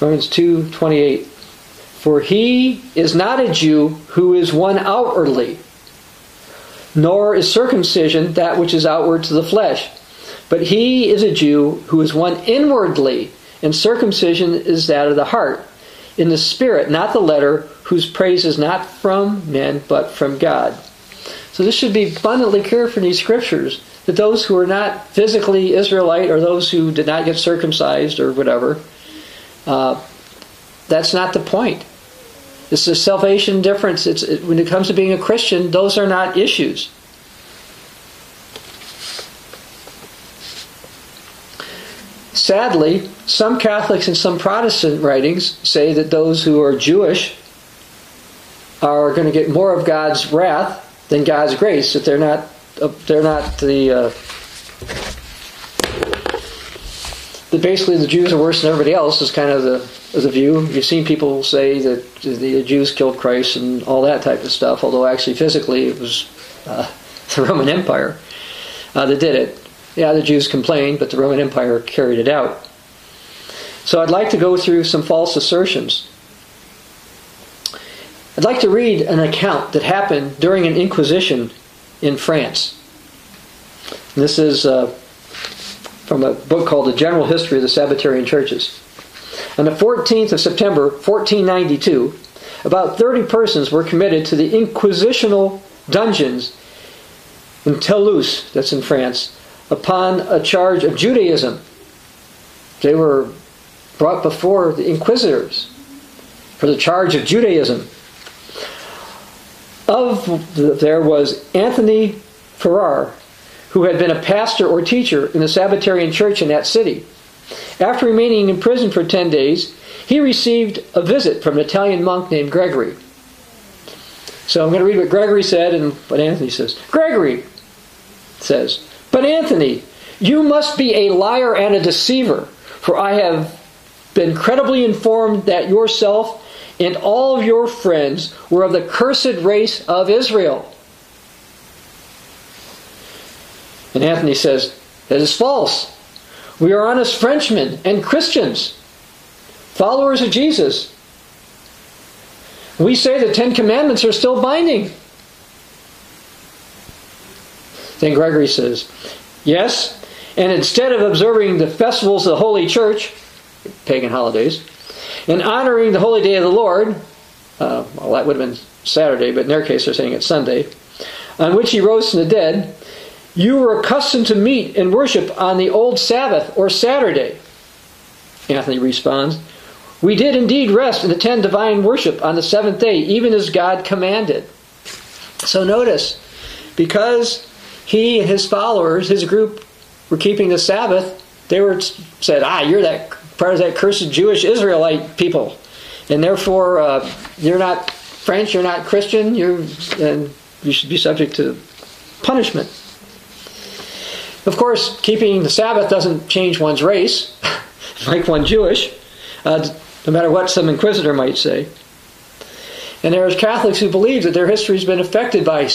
Romans 2 28. For he is not a Jew who is one outwardly, nor is circumcision that which is outward to the flesh, but he is a Jew who is one inwardly and circumcision is that of the heart, in the spirit, not the letter, whose praise is not from men, but from God. So this should be abundantly clear from these scriptures that those who are not physically Israelite or those who did not get circumcised or whatever, uh, that's not the point. It's a salvation difference. It's it, when it comes to being a Christian, those are not issues. Sadly, some Catholics and some Protestant writings say that those who are Jewish are going to get more of God's wrath than God's grace. That they're not uh, they're not the uh, that basically the Jews are worse than everybody else is kind of the the view. You've seen people say that the Jews killed Christ and all that type of stuff. Although actually physically it was uh, <laughs> the Roman Empire uh, that did it. Yeah, the Jews complained, but the Roman Empire carried it out. So I'd like to go through some false assertions. I'd like to read an account that happened during an Inquisition in France. This is uh, from a book called The General History of the Sabbatarian Churches. On the 14th of September, 1492, about 30 persons were committed to the inquisitional dungeons in Toulouse, that's in France, upon a charge of Judaism. They were brought before the inquisitors for the charge of Judaism. Of the, there was Anthony Farrar, who had been a pastor or teacher in the Sabbatarian church in that city. After remaining in prison for 10 days, he received a visit from an Italian monk named Gregory. So I'm going to read what Gregory said and what Anthony says. Gregory says, but Anthony, you must be a liar and a deceiver, for I have been credibly informed that yourself and all of your friends were of the cursed race of Israel. And Anthony says, That is false. We are honest Frenchmen and Christians, followers of Jesus. We say the Ten Commandments are still binding. Then Gregory says, Yes, and instead of observing the festivals of the Holy Church, pagan holidays, and honoring the holy day of the Lord, uh, well, that would have been Saturday, but in their case they're saying it's Sunday, on which he rose from the dead, you were accustomed to meet and worship on the old Sabbath or Saturday. Anthony responds, We did indeed rest and attend divine worship on the seventh day, even as God commanded. So notice, because he and his followers, his group, were keeping the Sabbath, they were said, "Ah, you're that part of that cursed Jewish Israelite people, and therefore uh, you're not French, you're not Christian, you're and you should be subject to punishment." Of course, keeping the Sabbath doesn't change one's race, <laughs> make one Jewish, uh, no matter what some inquisitor might say. And there are Catholics who believe that their history has been affected by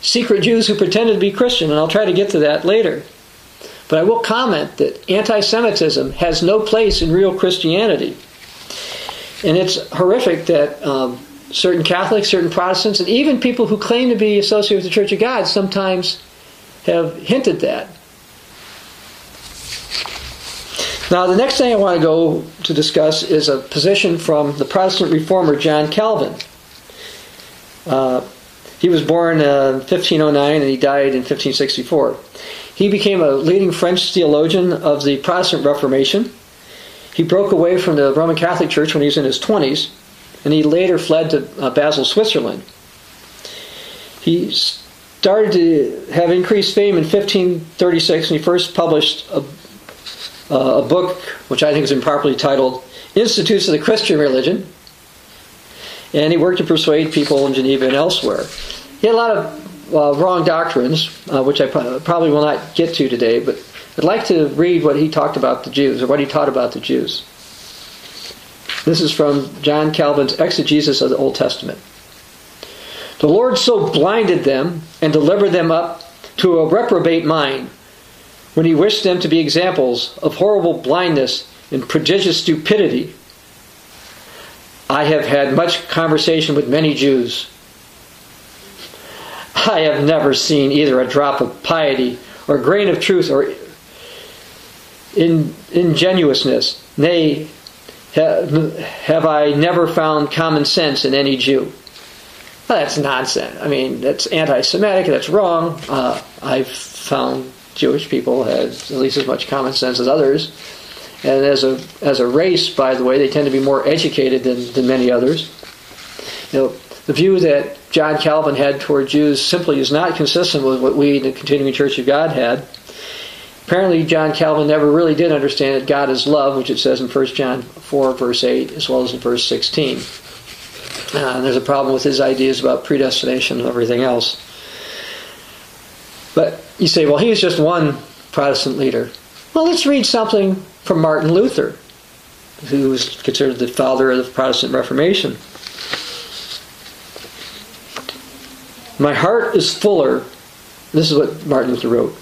secret Jews who pretended to be Christian, and I'll try to get to that later. But I will comment that anti Semitism has no place in real Christianity. And it's horrific that um, certain Catholics, certain Protestants, and even people who claim to be associated with the Church of God sometimes have hinted that. Now, the next thing I want to go to discuss is a position from the Protestant reformer John Calvin. Uh, he was born uh, in 1509 and he died in 1564. He became a leading French theologian of the Protestant Reformation. He broke away from the Roman Catholic Church when he was in his 20s, and he later fled to uh, Basel, Switzerland. He started to have increased fame in 1536 when he first published a, uh, a book, which I think is improperly titled Institutes of the Christian Religion, and he worked to persuade people in Geneva and elsewhere. He had a lot of uh, wrong doctrines, uh, which I probably will not get to today, but I'd like to read what he talked about the Jews, or what he taught about the Jews. This is from John Calvin's Exegesis of the Old Testament. The Lord so blinded them and delivered them up to a reprobate mind when he wished them to be examples of horrible blindness and prodigious stupidity I have had much conversation with many Jews. I have never seen either a drop of piety or a grain of truth or in, ingenuousness. Nay, have I never found common sense in any Jew. Well, that's nonsense. I mean, that's anti Semitic, that's wrong. Uh, I've found Jewish people had at least as much common sense as others. And as a, as a race, by the way, they tend to be more educated than, than many others. You know, the view that John Calvin had toward Jews simply is not consistent with what we, the Continuing Church of God, had. Apparently, John Calvin never really did understand that God is love, which it says in 1 John 4, verse 8, as well as in verse 16. Uh, there's a problem with his ideas about predestination and everything else. But you say, well, he's just one Protestant leader. Well, let's read something from Martin Luther, who was considered the father of the Protestant Reformation. My heart is fuller, this is what Martin Luther wrote,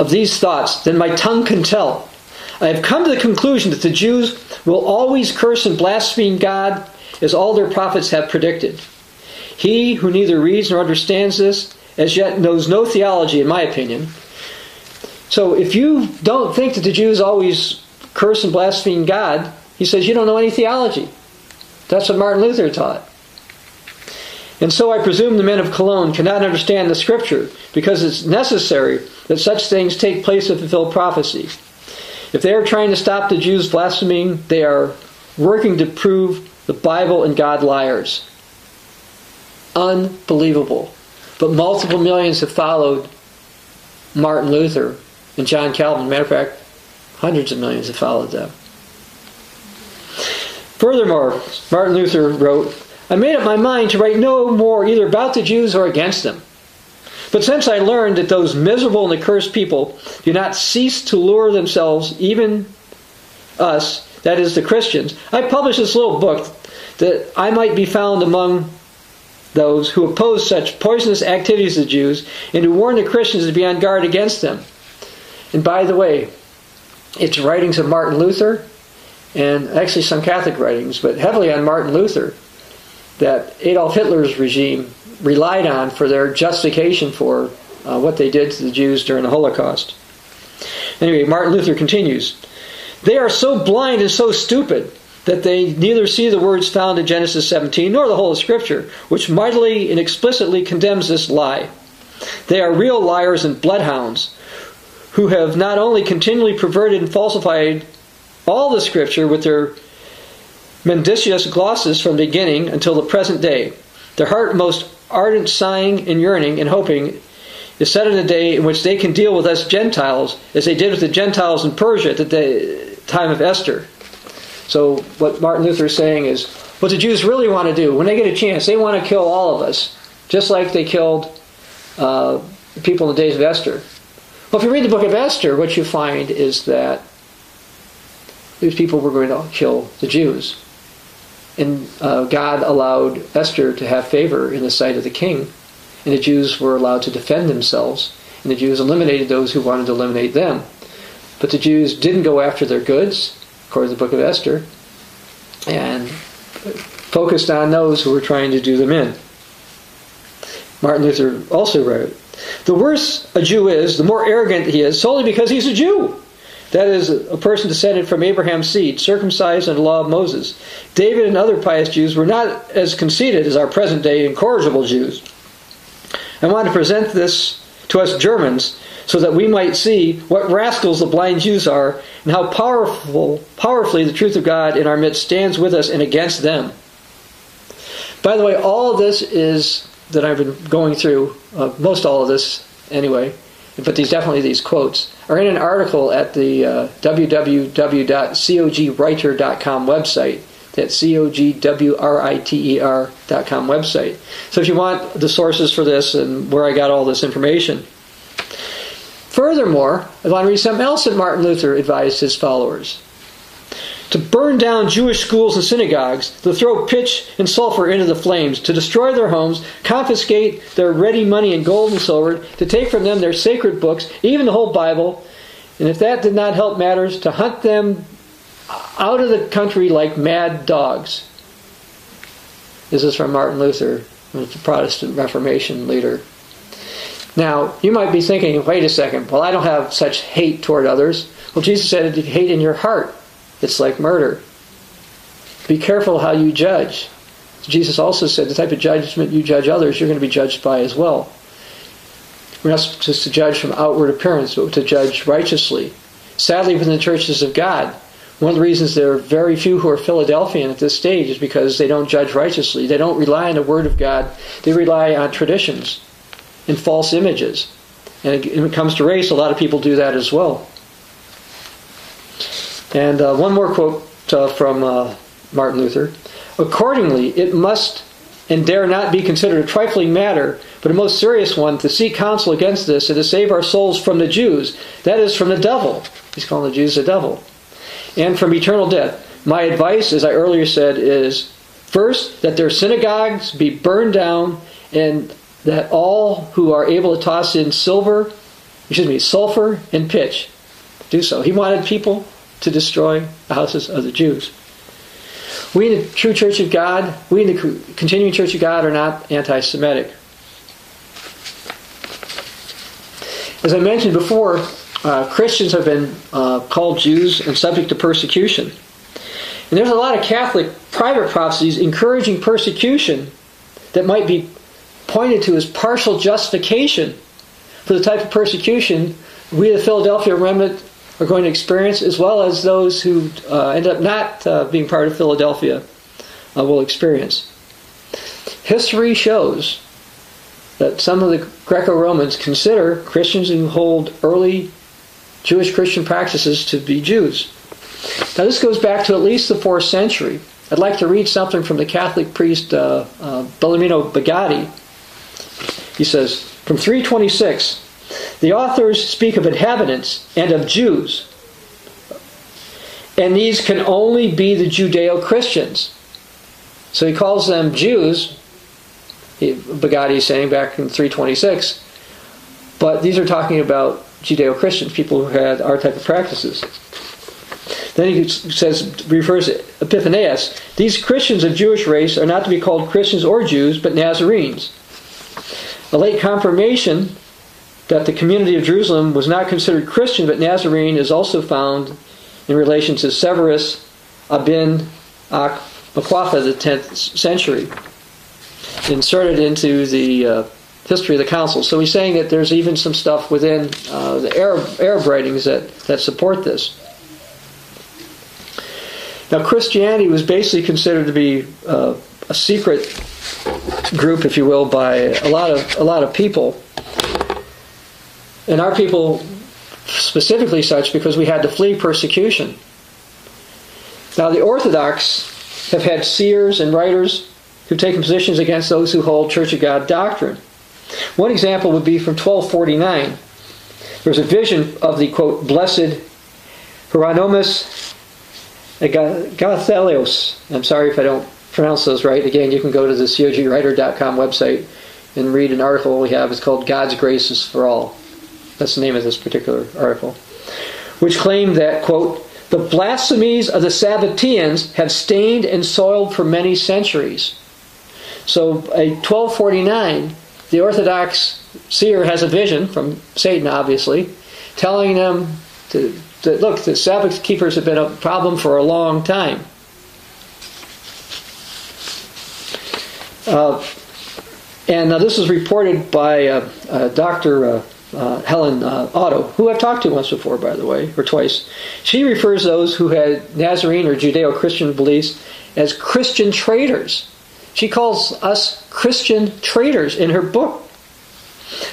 of these thoughts than my tongue can tell. I have come to the conclusion that the Jews will always curse and blaspheme God as all their prophets have predicted. He who neither reads nor understands this as yet knows no theology, in my opinion. So if you don't think that the Jews always curse and blaspheme God, he says you don't know any theology. That's what Martin Luther taught. And so I presume the men of Cologne cannot understand the scripture because it's necessary that such things take place to fulfill prophecy. If they are trying to stop the Jews blaspheming, they are working to prove the Bible and God liars. Unbelievable. But multiple millions have followed Martin Luther and John Calvin. Matter of fact, hundreds of millions have followed them. Furthermore, Martin Luther wrote, I made up my mind to write no more either about the Jews or against them. But since I learned that those miserable and accursed people do not cease to lure themselves, even us, that is the Christians, I published this little book that I might be found among those who oppose such poisonous activities of the Jews and who warn the Christians to be on guard against them. And by the way, it's writings of Martin Luther and actually some Catholic writings, but heavily on Martin Luther that Adolf Hitler's regime relied on for their justification for uh, what they did to the Jews during the Holocaust. Anyway, Martin Luther continues They are so blind and so stupid that they neither see the words found in Genesis 17 nor the whole of Scripture, which mightily and explicitly condemns this lie. They are real liars and bloodhounds who have not only continually perverted and falsified all the Scripture with their mendacious glosses from the beginning until the present day. Their heart most ardent sighing and yearning and hoping is set in a day in which they can deal with us Gentiles as they did with the Gentiles in Persia at the time of Esther. So, what Martin Luther is saying is what the Jews really want to do, when they get a chance, they want to kill all of us, just like they killed uh, the people in the days of Esther. Well, if you read the book of Esther, what you find is that these people were going to kill the Jews. And uh, God allowed Esther to have favor in the sight of the king, and the Jews were allowed to defend themselves, and the Jews eliminated those who wanted to eliminate them. But the Jews didn't go after their goods, according to the book of Esther, and focused on those who were trying to do them in. Martin Luther also wrote, The worse a Jew is, the more arrogant he is, solely because he's a Jew. That is, a person descended from Abraham's seed, circumcised under the law of Moses. David and other pious Jews were not as conceited as our present day incorrigible Jews. I want to present this to us Germans so that we might see what rascals the blind Jews are and how powerful, powerfully the truth of God in our midst stands with us and against them. By the way, all this is that I've been going through, uh, most all of this anyway, but these definitely these quotes are in an article at the uh, www.cogwriter.com website. That C-O-G-W-R-I-T-E-R.com website. So if you want the sources for this and where I got all this information. Furthermore, I want to read something else that Martin Luther advised his followers to burn down Jewish schools and synagogues, to throw pitch and sulfur into the flames, to destroy their homes, confiscate their ready money and gold and silver, to take from them their sacred books, even the whole Bible, and if that did not help matters, to hunt them out of the country like mad dogs. This is from Martin Luther, the Protestant Reformation leader. Now, you might be thinking, wait a second, well, I don't have such hate toward others. Well, Jesus said, hate in your heart. It's like murder. Be careful how you judge. Jesus also said the type of judgment you judge others, you're going to be judged by as well. We're not supposed to judge from outward appearance, but to judge righteously. Sadly, within the churches of God, One of the reasons there are very few who are Philadelphian at this stage is because they don't judge righteously. They don't rely on the Word of God. They rely on traditions and false images. And when it comes to race, a lot of people do that as well. And uh, one more quote uh, from uh, Martin Luther. Accordingly, it must and dare not be considered a trifling matter, but a most serious one, to seek counsel against this and to save our souls from the Jews, that is, from the devil. He's calling the Jews the devil and from eternal death. My advice, as I earlier said, is first that their synagogues be burned down and that all who are able to toss in silver, excuse me, sulfur and pitch do so. He wanted people to destroy the houses of the Jews. We in the true Church of God, we in the continuing Church of God are not anti Semitic. As I mentioned before, uh, Christians have been uh, called Jews and subject to persecution. And there's a lot of Catholic private prophecies encouraging persecution that might be pointed to as partial justification for the type of persecution we, the Philadelphia remnant, are going to experience, as well as those who uh, end up not uh, being part of Philadelphia uh, will experience. History shows that some of the Greco Romans consider Christians who hold early Jewish Christian practices to be Jews. Now, this goes back to at least the 4th century. I'd like to read something from the Catholic priest uh, uh, Bellarmino Bagatti. He says, from 326, the authors speak of inhabitants and of Jews, and these can only be the Judeo Christians. So he calls them Jews, Bagatti is saying back in 326, but these are talking about Judeo Christians, people who had our type of practices. Then he says, refers Epiphanius, these Christians of Jewish race are not to be called Christians or Jews, but Nazarenes. A late confirmation that the community of Jerusalem was not considered Christian but Nazarene is also found in relation to Severus Abin Aquafa, the 10th century, inserted into the uh, history of the council. So he's saying that there's even some stuff within uh, the Arab, Arab writings that, that support this. Now, Christianity was basically considered to be uh, a secret group, if you will, by a lot of a lot of people, and our people specifically such because we had to flee persecution. Now, the Orthodox have had seers and writers who've taken positions against those who hold Church of God doctrine. One example would be from 1249. There's a vision of the, quote, blessed Hieronymus Agathelios. I'm sorry if I don't pronounce those right. Again, you can go to the cogwriter.com website and read an article we have. It's called God's Graces for All. That's the name of this particular article. Which claimed that, quote, the blasphemies of the Sabbateans have stained and soiled for many centuries. So, a 1249 the Orthodox seer has a vision from Satan, obviously, telling them to, that look, the Sabbath keepers have been a problem for a long time. Uh, and uh, this is reported by uh, uh Dr. Uh, uh, Helen Otto, who I've talked to once before, by the way, or twice. She refers those who had Nazarene or Judeo Christian beliefs as Christian traitors. She calls us Christian traitors in her book.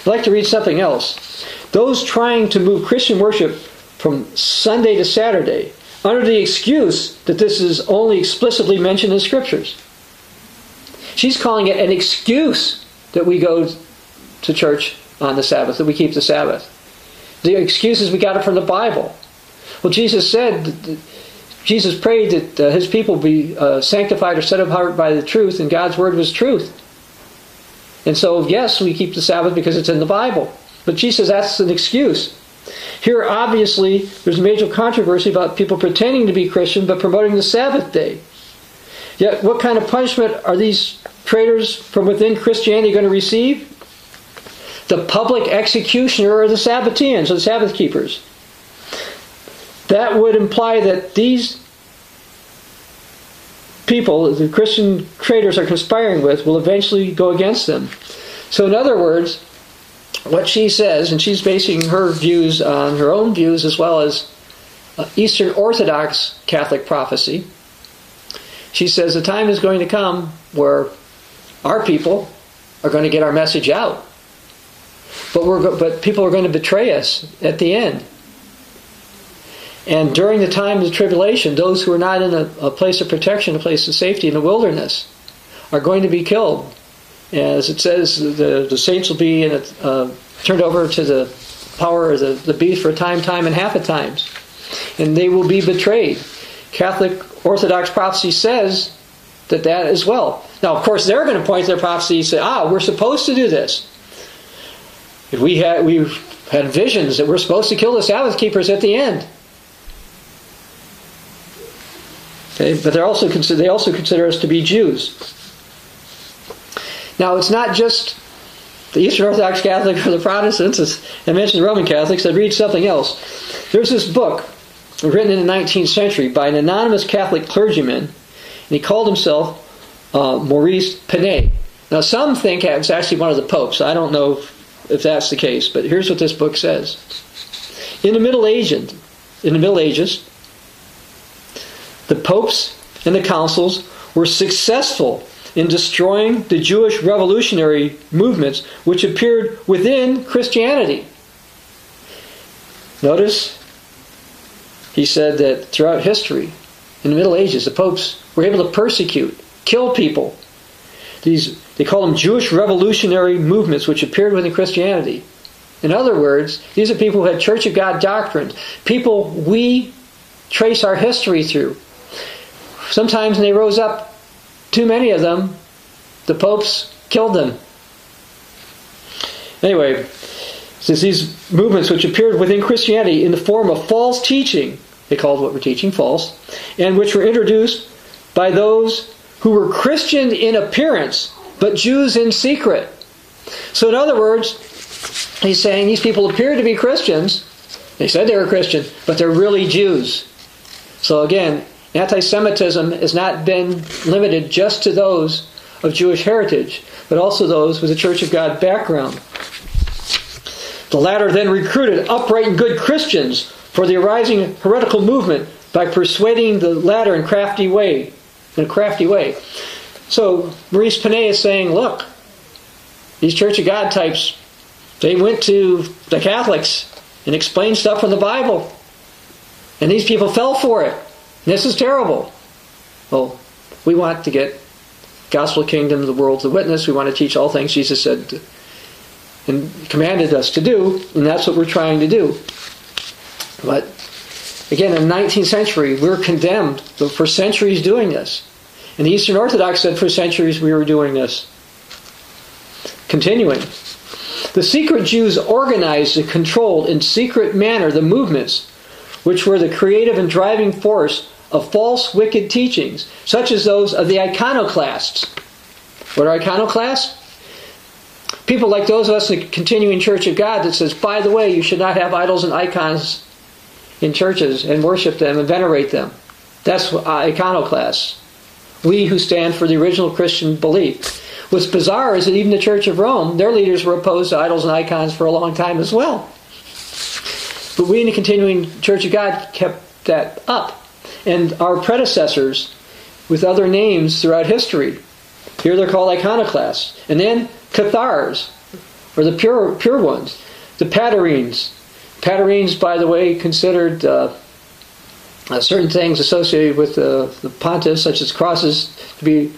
I'd like to read something else. Those trying to move Christian worship from Sunday to Saturday under the excuse that this is only explicitly mentioned in scriptures. She's calling it an excuse that we go to church on the Sabbath, that we keep the Sabbath. The excuse is we got it from the Bible. Well, Jesus said Jesus prayed that uh, his people be uh, sanctified or set apart by the truth, and God's word was truth. And so, yes, we keep the Sabbath because it's in the Bible. But Jesus that's an excuse. Here, obviously, there's a major controversy about people pretending to be Christian but promoting the Sabbath day. Yet, what kind of punishment are these traitors from within Christianity going to receive? The public executioner of the Sabbateans, or the Sabbath keepers. That would imply that these people, the Christian traitors are conspiring with, will eventually go against them. So, in other words, what she says, and she's basing her views on her own views as well as uh, Eastern Orthodox Catholic prophecy. She says the time is going to come where our people are going to get our message out. But, we're, but people are going to betray us at the end. And during the time of the tribulation, those who are not in a, a place of protection, a place of safety in the wilderness, are going to be killed. As it says, the, the saints will be a, uh, turned over to the power of the, the beast for a time, time, and half a times. And they will be betrayed. Catholic Orthodox prophecy says that that as well. Now, of course, they're going to point to their prophecy and say, ah, we're supposed to do this. We had, we've had visions that we're supposed to kill the Sabbath keepers at the end. Okay, but they also consider, they also consider us to be Jews. Now, it's not just the Eastern Orthodox Catholic or the Protestants, as I mentioned the Roman Catholics, that read something else. There's this book written in the 19th century by an anonymous Catholic clergyman, and he called himself uh, Maurice Pinay. Now, some think it's actually one of the popes. I don't know if that's the case, but here's what this book says. In the Middle Ages, in the Middle Ages, the popes and the councils were successful in destroying the Jewish revolutionary movements which appeared within Christianity. Notice he said that throughout history, in the Middle Ages, the popes were able to persecute, kill people. These they call them Jewish revolutionary movements which appeared within Christianity. In other words, these are people who had Church of God doctrines, people we trace our history through. Sometimes when they rose up, too many of them, the popes killed them. Anyway, since these movements which appeared within Christianity in the form of false teaching, they called what we're teaching false, and which were introduced by those who were Christian in appearance, but Jews in secret. So, in other words, he's saying these people appear to be Christians. They said they were Christian, but they're really Jews. So, again, anti Semitism has not been limited just to those of Jewish heritage, but also those with a Church of God background. The latter then recruited upright and good Christians for the arising heretical movement by persuading the latter in crafty way, in a crafty way. So Maurice Pinay is saying, look, these Church of God types, they went to the Catholics and explained stuff from the Bible. And these people fell for it. This is terrible. Well, we want to get gospel kingdom, the world to witness. We want to teach all things Jesus said and commanded us to do, and that's what we're trying to do. But again, in the 19th century, we were condemned for centuries doing this. And the Eastern Orthodox said for centuries we were doing this. Continuing. The secret Jews organized and controlled in secret manner the movements which were the creative and driving force of false, wicked teachings, such as those of the iconoclasts. What are iconoclasts? People like those of us in the continuing Church of God that says, by the way, you should not have idols and icons in churches and worship them and venerate them. That's uh, iconoclasts. We who stand for the original Christian belief. What's bizarre is that even the Church of Rome, their leaders were opposed to idols and icons for a long time as well. But we in the continuing Church of God kept that up. And our predecessors, with other names throughout history, here they're called iconoclasts. And then Cathars, or the pure, pure ones. The Patarines. Patarines, by the way, considered uh, uh, certain things associated with the, pontiffs, such as crosses, to be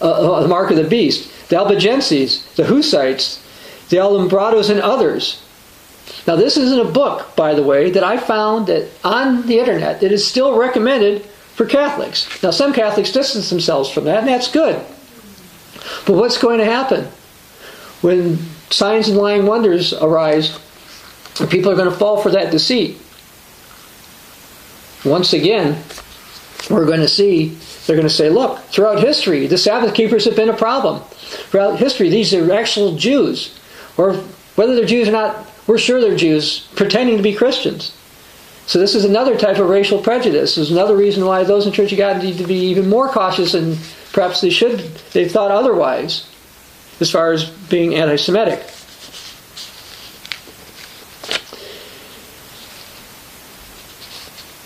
uh, the mark of the beast. The Albigenses, the Hussites, the Alumbrados, and others. Now, this isn't a book, by the way, that I found that on the internet that is still recommended for Catholics. Now, some Catholics distance themselves from that, and that's good. But what's going to happen when signs and lying wonders arise? People are going to fall for that deceit. Once again, we're going to see, they're going to say, look, throughout history, the Sabbath keepers have been a problem. Throughout history, these are actual Jews. Or whether they're Jews or not, we're sure they're Jews pretending to be Christians. So this is another type of racial prejudice. This is another reason why those in Church of God need to be even more cautious and perhaps they should they've thought otherwise as far as being anti-Semitic.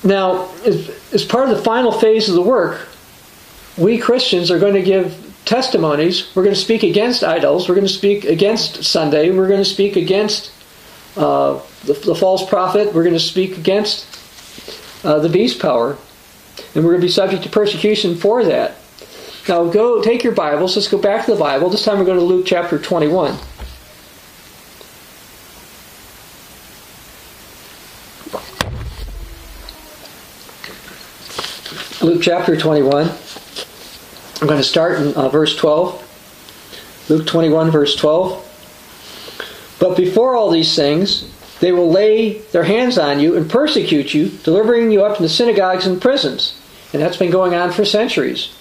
Now, as, as part of the final phase of the work, we Christians are going to give testimonies. We're going to speak against idols. We're going to speak against Sunday. We're going to speak against uh, the, the, false prophet. We're going to speak against uh, the beast power. And we're going to be subject to persecution for that. Now, go take your Bibles. Let's go back to the Bible. This time we're going to Luke chapter 21. Luke chapter 21. I'm going to start in uh, verse 12. Luke 21, verse 12. But before all these things, they will lay their hands on you and persecute you, delivering you up in the synagogues and prisons. And that's been going on for centuries.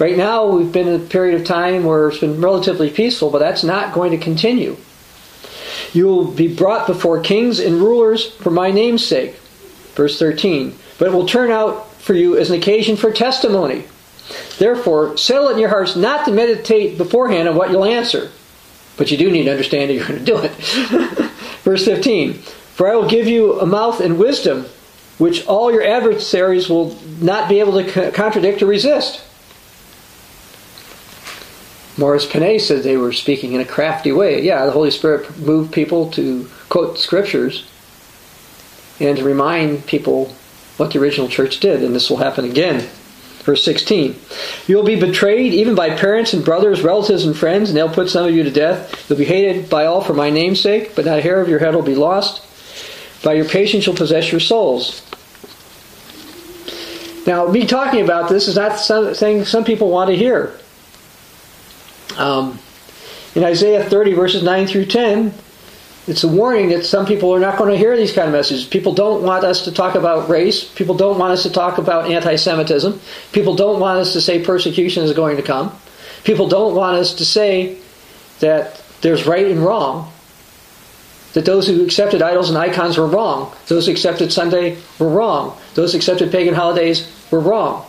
Right now, we've been in a period of time where it's been relatively peaceful, but that's not going to continue. You will be brought before kings and rulers for my name's sake. Verse 13. But it will turn out for you as an occasion for testimony. Therefore, settle it in your hearts not to meditate beforehand on what you'll answer. But you do need to understand that you're going to do it. <laughs> Verse 15 For I will give you a mouth and wisdom, which all your adversaries will not be able to contradict or resist. Morris Panay said they were speaking in a crafty way. Yeah, the Holy Spirit moved people to quote scriptures and to remind people what the original church did, and this will happen again. Verse 16 You will be betrayed even by parents and brothers, relatives, and friends, and they'll put some of you to death. You'll be hated by all for my name's sake, but not a hair of your head will be lost. By your patience you'll possess your souls. Now, me talking about this is not something some people want to hear. Um, in Isaiah 30, verses 9 through 10, it's a warning that some people are not going to hear these kind of messages. People don't want us to talk about race. People don't want us to talk about anti Semitism. People don't want us to say persecution is going to come. People don't want us to say that there's right and wrong. That those who accepted idols and icons were wrong. Those who accepted Sunday were wrong. Those who accepted pagan holidays were wrong.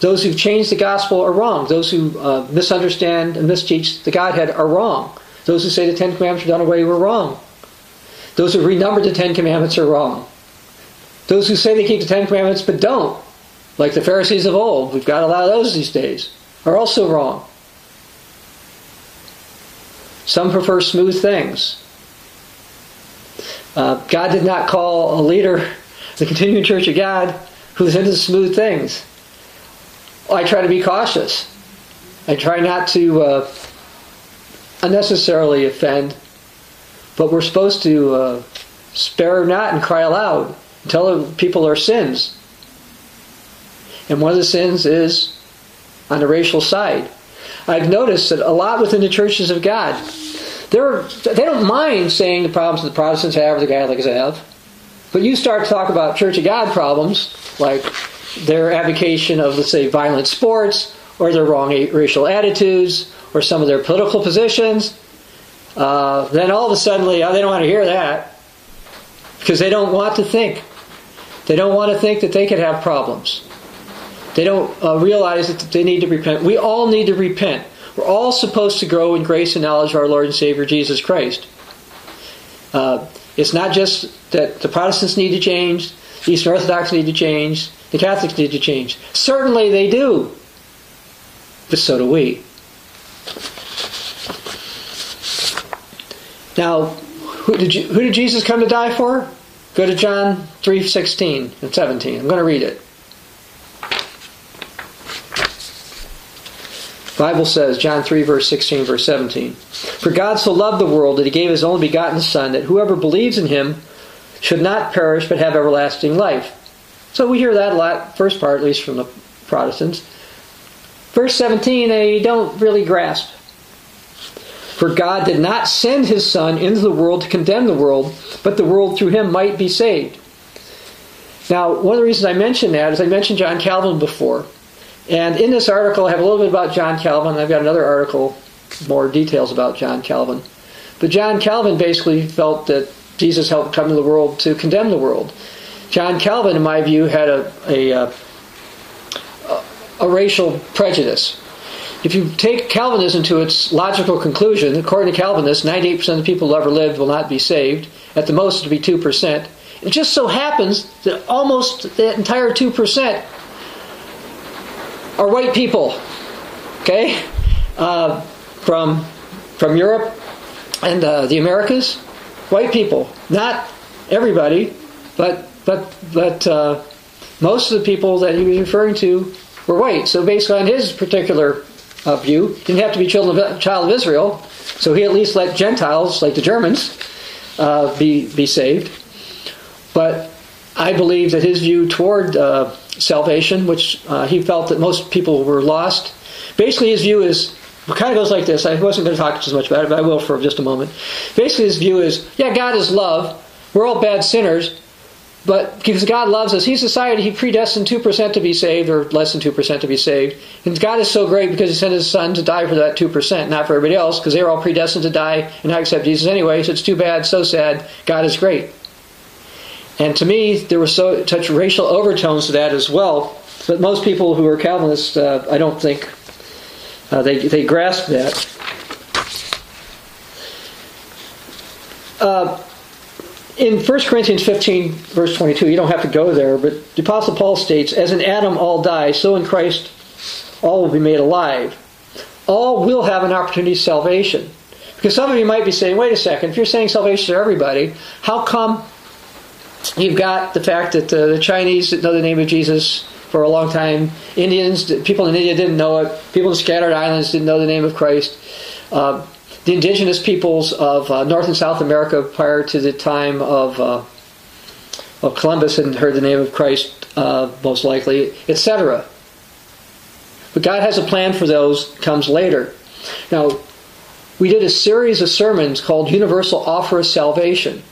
Those who changed the gospel are wrong. Those who uh, misunderstand and misteach the Godhead are wrong. Those who say the Ten Commandments are done away were wrong. Those who renumbered the Ten Commandments are wrong. Those who say they keep the Ten Commandments but don't, like the Pharisees of old, we've got a lot of those these days, are also wrong. Some prefer smooth things. Uh, God did not call a leader, the continuing church of God, who's into smooth things. I try to be cautious. I try not to uh, unnecessarily offend, but we're supposed to uh, spare not and cry aloud tell people their sins. And one of the sins is on the racial side. I've noticed that a lot within the churches of God, they're, they don't mind saying the problems that the Protestants have or the Catholics have. But you start to talk about Church of God problems, like their advocation of, let's say, violent sports, or their wrong racial attitudes, or some of their political positions, uh, then all of a sudden they don't want to hear that because they don't want to think. They don't want to think that they could have problems. They don't uh, realize that they need to repent. We all need to repent. We're all supposed to grow in grace and knowledge of our Lord and Savior Jesus Christ. Uh, it's not just that the Protestants need to change, the Eastern Orthodox need to change, the Catholics need to change. Certainly they do, but so do we. Now, who did, who did Jesus come to die for? Go to John 3:16 and 17. I'm going to read it. Bible says, John 3, verse 16, verse 17. For God so loved the world that he gave his only begotten Son, that whoever believes in him should not perish but have everlasting life. So we hear that a lot, first part at least from the Protestants. Verse 17, they don't really grasp. For God did not send his Son into the world to condemn the world, but the world through him might be saved. Now, one of the reasons I mention that is I mentioned John Calvin before. And in this article, I have a little bit about John Calvin. I've got another article, more details about John Calvin. But John Calvin basically felt that Jesus helped come to the world to condemn the world. John Calvin, in my view, had a, a, a, a racial prejudice. If you take Calvinism to its logical conclusion, according to Calvinists, 98% of the people who ever lived will not be saved. At the most, it'll be 2%. It just so happens that almost the entire 2% are white people. Okay? Uh, from, from Europe and uh, the Americas. White people. Not everybody, but, but, but uh, most of the people that he was referring to were white. So based on his particular uh, view, didn't have to be children of, child of Israel. So he at least let Gentiles, like the Germans, uh, be be saved. But I believe that his view toward uh, salvation, which uh, he felt that most people were lost, basically his view is it kind of goes like this. I wasn't going to talk as much about it, but I will for just a moment. Basically, his view is, yeah, God is love. We're all bad sinners, but because God loves us, He's decided He predestined 2% to be saved, or less than 2% to be saved. And God is so great because He sent His Son to die for that 2%, not for everybody else, because they were all predestined to die and not accept Jesus anyway. So it's too bad, so sad. God is great. And to me, there were so such racial overtones to that as well. But most people who are Calvinists, uh, I don't think uh, they they grasp that. Uh, in 1 Corinthians 15, verse 22, you don't have to go there, but the Apostle Paul states, As in Adam all die, so in Christ all will be made alive. All will have an opportunity of salvation. Because some of you might be saying, wait a second, if you're saying salvation to everybody, how come you've got the fact that uh, the Chinese know the name of Jesus for a long time, Indians, people in India didn't know it, people in scattered islands didn't know the name of Christ. Uh, the indigenous peoples of uh, North and South America prior to the time of, uh, of Columbus hadn't heard the name of Christ, uh, most likely, etc. But God has a plan for those comes later. Now, we did a series of sermons called Universal Offer of Salvation.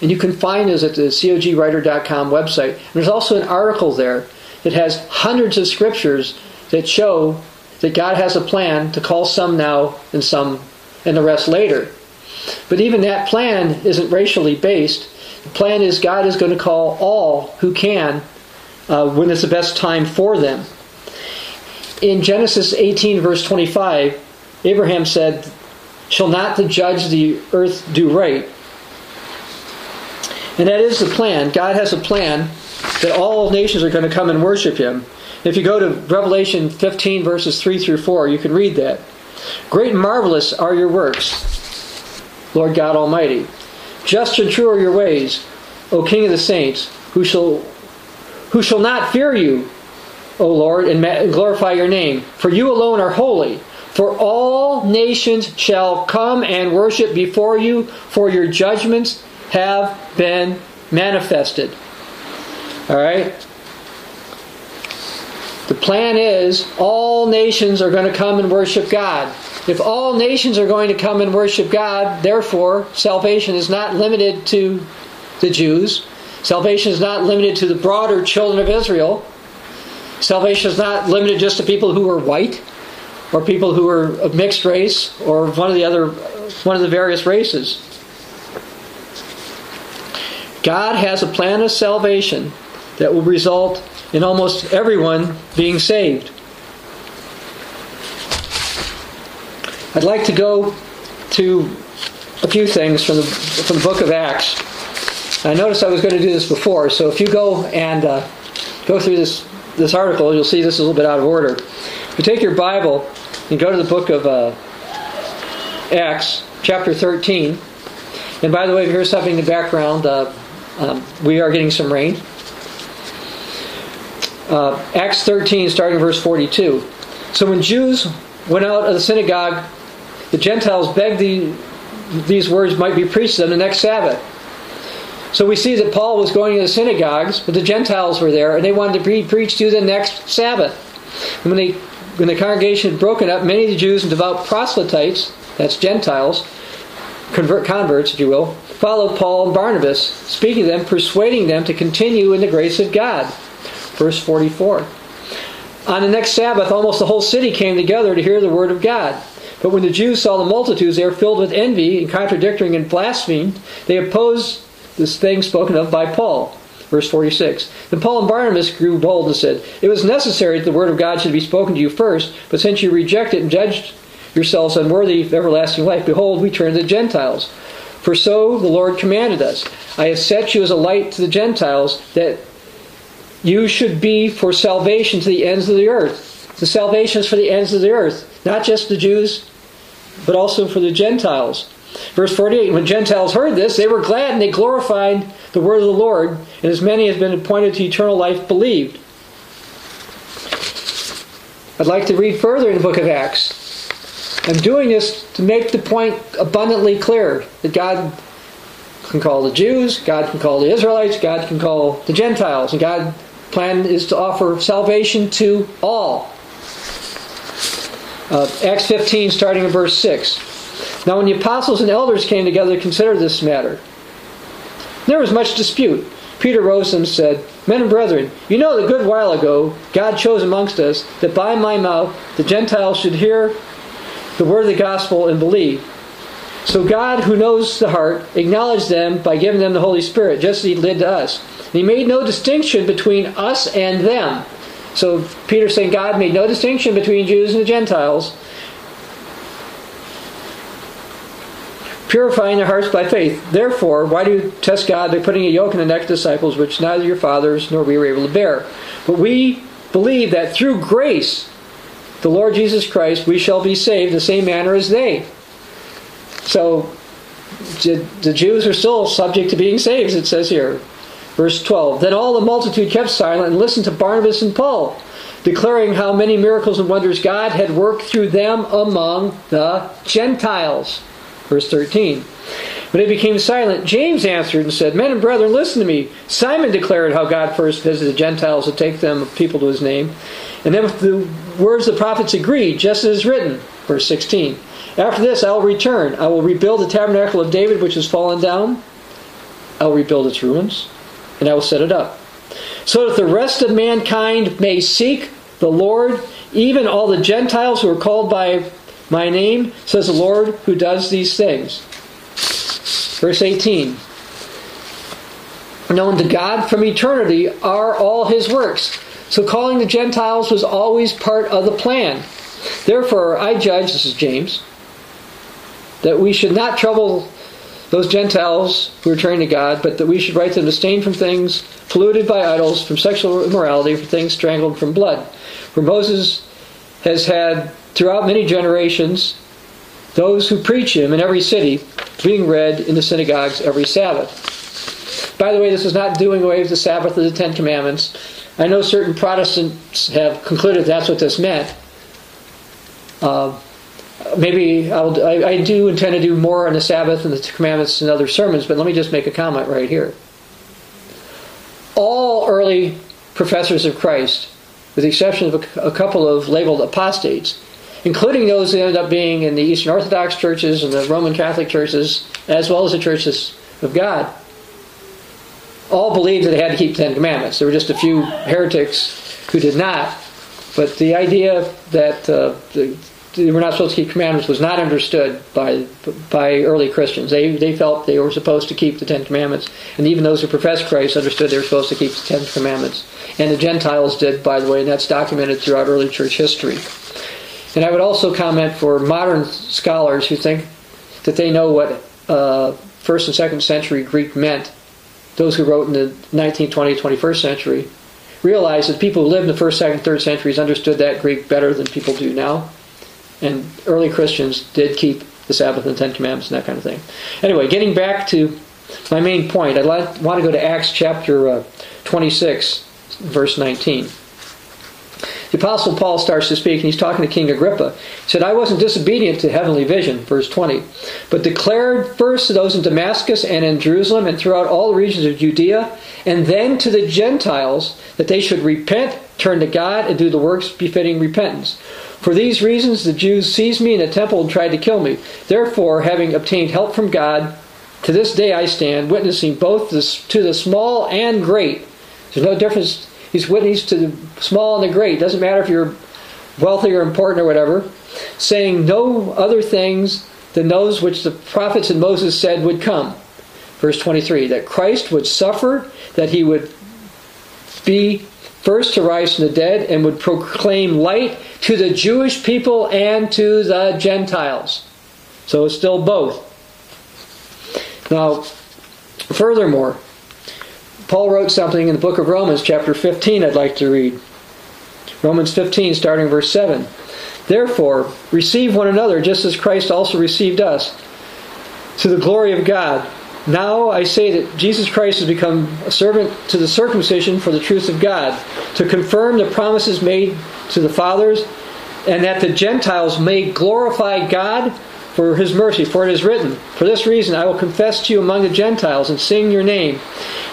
And you can find those at the cogwriter.com website. And there's also an article there that has hundreds of scriptures that show that God has a plan to call some now and some and the rest later. But even that plan isn't racially based. The plan is God is going to call all who can uh, when it's the best time for them. In Genesis 18, verse 25, Abraham said, Shall not the judge the earth do right? And that is the plan. God has a plan that all nations are going to come and worship him. If you go to Revelation 15, verses 3 through 4, you can read that. Great and marvelous are your works, Lord God Almighty. Just and true are your ways, O King of the saints, who shall who shall not fear you, O Lord, and glorify your name. For you alone are holy. For all nations shall come and worship before you, for your judgments have been manifested. All right? The plan is all nations are going to come and worship God. If all nations are going to come and worship God, therefore, salvation is not limited to the Jews. Salvation is not limited to the broader children of Israel. Salvation is not limited just to people who are white or people who are of mixed race or one of the other one of the various races. God has a plan of salvation that will result in almost everyone being saved. I'd like to go to a few things from the, from the book of Acts. I noticed I was going to do this before, so if you go and uh, go through this, this article, you'll see this is a little bit out of order. If you take your Bible and go to the book of uh, Acts, chapter 13, and by the way, if here's something in the background. Uh, um, we are getting some rain uh, Acts 13, starting verse 42. So when Jews went out of the synagogue, the Gentiles begged the, these words might be preached to them the next Sabbath. So we see that Paul was going to the synagogues, but the Gentiles were there, and they wanted to be preached to the next Sabbath. And when, they, when the congregation had broken up, many of the Jews and devout proselytes, that's Gentiles, convert, converts, if you will, followed Paul and Barnabas, speaking to them, persuading them to continue in the grace of God. Verse 44. On the next Sabbath, almost the whole city came together to hear the word of God. But when the Jews saw the multitudes, they were filled with envy and contradicting and blaspheming. They opposed this thing spoken of by Paul. Verse 46. Then Paul and Barnabas grew bold and said, It was necessary that the word of God should be spoken to you first, but since you rejected and judged yourselves unworthy of everlasting life, behold, we turn to the Gentiles. For so the Lord commanded us I have set you as a light to the Gentiles, that you should be for salvation to the ends of the earth. The salvation is for the ends of the earth, not just the Jews, but also for the Gentiles. Verse 48 When Gentiles heard this, they were glad and they glorified the word of the Lord, and as many as been appointed to eternal life believed. I'd like to read further in the book of Acts. I'm doing this to make the point abundantly clear that God can call the Jews, God can call the Israelites, God can call the Gentiles, and God's plan is to offer salvation to all. Uh, Acts 15, starting in verse 6. Now, when the apostles and elders came together to consider this matter, there was much dispute. Peter rose and said, Men and brethren, you know that a good while ago God chose amongst us that by my mouth the Gentiles should hear the word of the gospel and believe. So God, who knows the heart, acknowledged them by giving them the Holy Spirit, just as He did to us. And He made no distinction between us and them. So Peter's saying God made no distinction between Jews and the Gentiles, purifying their hearts by faith. Therefore, why do you test God by putting a yoke in the neck of disciples which neither your fathers nor we were able to bear? But we believe that through grace the Lord Jesus Christ, we shall be saved the same manner as they. So the Jews are still subject to being saved, it says here. Verse 12 Then all the multitude kept silent and listened to Barnabas and Paul, declaring how many miracles and wonders God had worked through them among the Gentiles. Verse 13 When they became silent, James answered and said, Men and brethren, listen to me. Simon declared how God first visited the Gentiles to take them people to his name. And then with the words of the prophets agreed, just as is written. Verse 16. After this I will return. I will rebuild the tabernacle of David which has fallen down. I will rebuild its ruins, and I will set it up. So that the rest of mankind may seek the Lord, even all the Gentiles who are called by my name, says the Lord who does these things. Verse 18. Known to God from eternity are all his works so calling the Gentiles was always part of the plan. Therefore, I judge, this is James, that we should not trouble those Gentiles who are turning to God, but that we should write them to abstain from things polluted by idols, from sexual immorality, from things strangled from blood. For Moses has had throughout many generations those who preach him in every city, being read in the synagogues every Sabbath. By the way, this is not doing away with the Sabbath of the Ten Commandments. I know certain Protestants have concluded that's what this meant. Uh, maybe I'll, I, I do intend to do more on the Sabbath and the commandments and other sermons, but let me just make a comment right here. All early professors of Christ, with the exception of a, a couple of labeled apostates, including those who ended up being in the Eastern Orthodox churches and the Roman Catholic churches, as well as the churches of God, all believed that they had to keep Ten Commandments. There were just a few heretics who did not. But the idea that uh, the, were not supposed to keep commandments was not understood by by early Christians. They they felt they were supposed to keep the Ten Commandments, and even those who professed Christ understood they were supposed to keep the Ten Commandments. And the Gentiles did, by the way, and that's documented throughout early church history. And I would also comment for modern scholars who think that they know what uh, first and second century Greek meant those who wrote in the 19th, 20th, 21st century realized that people who lived in the first, second, third centuries understood that Greek better than people do now. And early Christians did keep the Sabbath and the Ten Commandments and that kind of thing. Anyway, getting back to my main point, I want to go to Acts chapter uh, 26, verse 19. The Apostle Paul starts to speak, and he's talking to King Agrippa. He said, I wasn't disobedient to heavenly vision, verse 20, but declared first to those in Damascus and in Jerusalem and throughout all the regions of Judea, and then to the Gentiles, that they should repent, turn to God, and do the works befitting repentance. For these reasons, the Jews seized me in the temple and tried to kill me. Therefore, having obtained help from God, to this day I stand, witnessing both to the small and great. There's no difference He's witness to the small and the great. Doesn't matter if you're wealthy or important or whatever. Saying no other things than those which the prophets and Moses said would come. Verse 23 that Christ would suffer, that he would be first to rise from the dead, and would proclaim light to the Jewish people and to the Gentiles. So it's still both. Now, furthermore, Paul wrote something in the book of Romans, chapter 15, I'd like to read. Romans 15, starting verse 7. Therefore, receive one another just as Christ also received us, to the glory of God. Now I say that Jesus Christ has become a servant to the circumcision for the truth of God, to confirm the promises made to the fathers, and that the Gentiles may glorify God for his mercy. For it is written, For this reason I will confess to you among the Gentiles and sing your name.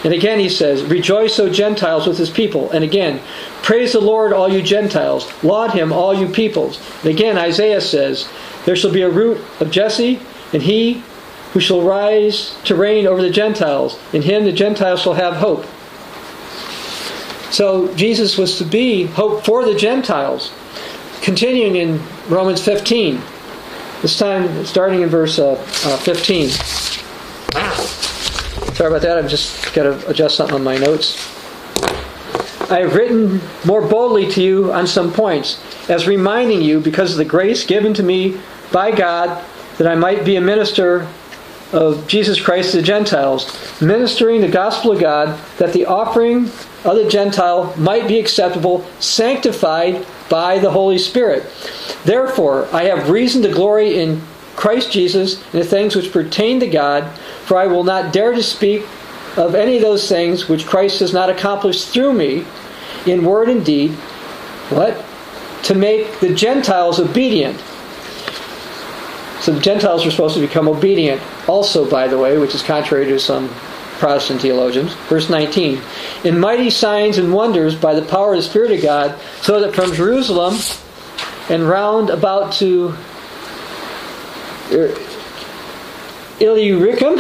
And again he says, Rejoice, O Gentiles, with his people. And again, Praise the Lord, all you Gentiles. Laud him, all you peoples. And again, Isaiah says, There shall be a root of Jesse, and he who shall rise to reign over the Gentiles. In him the Gentiles shall have hope. So Jesus was to be hope for the Gentiles. Continuing in Romans 15, this time starting in verse uh, uh, 15. Sorry about that, I've just got to adjust something on my notes. I have written more boldly to you on some points, as reminding you, because of the grace given to me by God, that I might be a minister of Jesus Christ to the Gentiles, ministering the gospel of God, that the offering of the Gentile might be acceptable, sanctified by the Holy Spirit. Therefore, I have reason to glory in Christ Jesus in the things which pertain to God, for I will not dare to speak of any of those things which Christ has not accomplished through me, in word and deed. What? To make the Gentiles obedient so the Gentiles were supposed to become obedient also, by the way, which is contrary to some Protestant theologians. Verse 19 In mighty signs and wonders by the power of the Spirit of God, so that from Jerusalem and round about to er, Illyricum,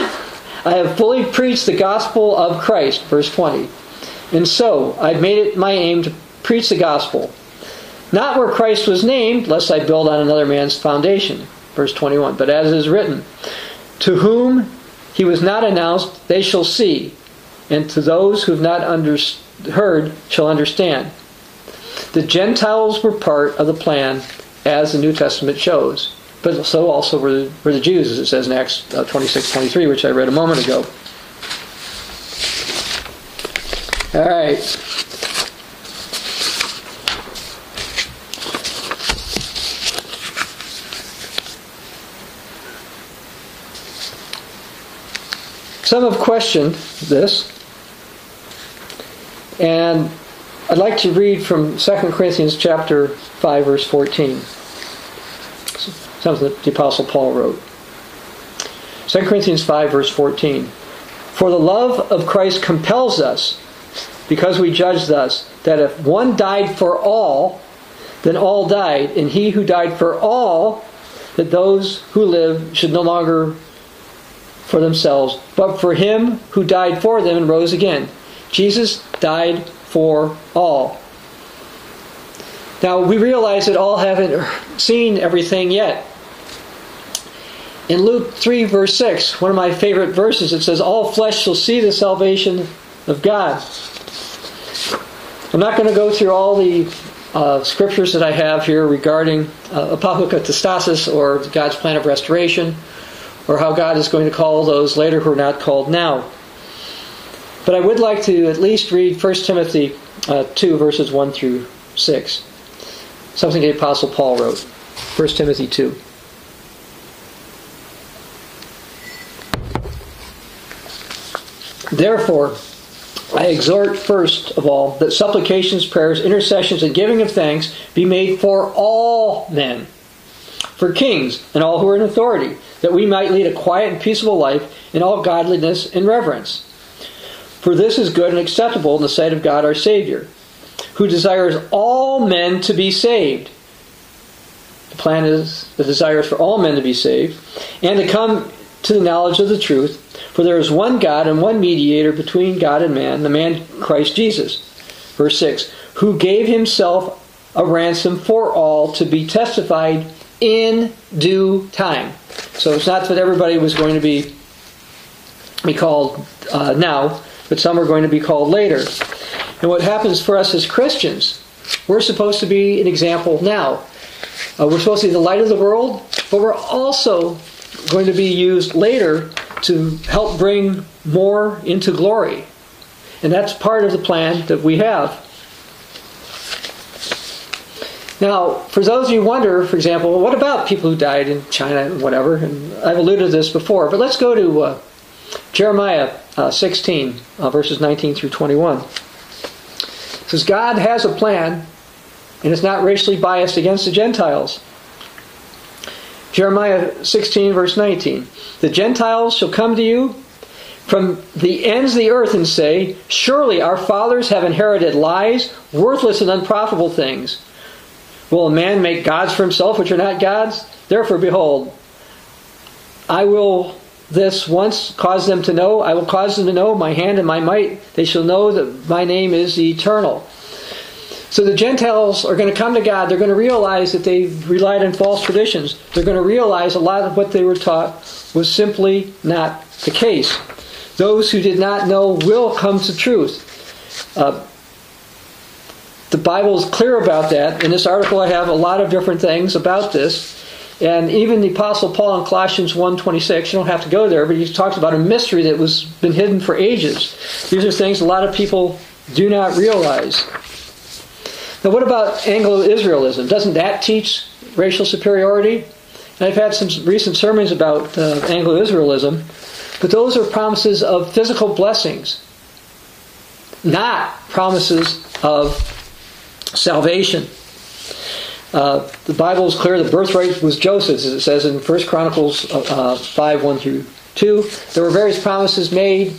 I have fully preached the gospel of Christ. Verse 20. And so I've made it my aim to preach the gospel. Not where Christ was named, lest I build on another man's foundation. Verse 21. But as is written, To whom he was not announced, they shall see, and to those who have not under- heard shall understand. The Gentiles were part of the plan as the New Testament shows. But so also were the, were the Jews, as it says in Acts uh, 26 23, which I read a moment ago. All right. Some have questioned this, and I'd like to read from 2 Corinthians chapter 5, verse 14. Something that the Apostle Paul wrote. 2 Corinthians 5, verse 14. For the love of Christ compels us, because we judge thus, that if one died for all, then all died, and he who died for all, that those who live should no longer for themselves, but for him who died for them and rose again. Jesus died for all. Now, we realize that all haven't seen everything yet. In Luke 3, verse 6, one of my favorite verses, it says, All flesh shall see the salvation of God. I'm not going to go through all the uh, scriptures that I have here regarding uh, or God's plan of restoration or how God is going to call those later who are not called now. But I would like to at least read 1 Timothy uh, 2, verses 1 through 6. Something the Apostle Paul wrote. 1 Timothy 2. Therefore, I exhort first of all that supplications, prayers, intercessions, and giving of thanks be made for all men, for kings and all who are in authority that we might lead a quiet and peaceable life in all godliness and reverence. For this is good and acceptable in the sight of God our Savior, who desires all men to be saved. The plan is the desire is for all men to be saved and to come to the knowledge of the truth. For there is one God and one mediator between God and man, the man Christ Jesus. Verse 6 Who gave himself a ransom for all to be testified in due time. So it's not that everybody was going to be be called uh, now, but some are going to be called later. And what happens for us as Christians, we're supposed to be an example now. Uh, we're supposed to be the light of the world, but we're also going to be used later to help bring more into glory. And that's part of the plan that we have. Now, for those of you who wonder, for example, what about people who died in China and whatever? And I've alluded to this before, but let's go to uh, Jeremiah uh, 16, uh, verses 19 through 21. It says, God has a plan, and it's not racially biased against the Gentiles. Jeremiah 16, verse 19. The Gentiles shall come to you from the ends of the earth and say, Surely our fathers have inherited lies, worthless and unprofitable things. Will a man make gods for himself which are not gods? Therefore, behold, I will this once cause them to know, I will cause them to know my hand and my might. They shall know that my name is eternal. So the Gentiles are going to come to God. They're going to realize that they relied on false traditions. They're going to realize a lot of what they were taught was simply not the case. Those who did not know will come to truth. Uh, the Bible is clear about that. In this article, I have a lot of different things about this. And even the Apostle Paul in Colossians 1.26, you don't have to go there, but he talks about a mystery that was been hidden for ages. These are things a lot of people do not realize. Now, what about Anglo-Israelism? Doesn't that teach racial superiority? And I've had some recent sermons about uh, Anglo-Israelism, but those are promises of physical blessings, not promises of salvation. Uh, the Bible is clear. The birthright was Joseph's, as it says in 1 Chronicles uh, 5 1 through 2. There were various promises made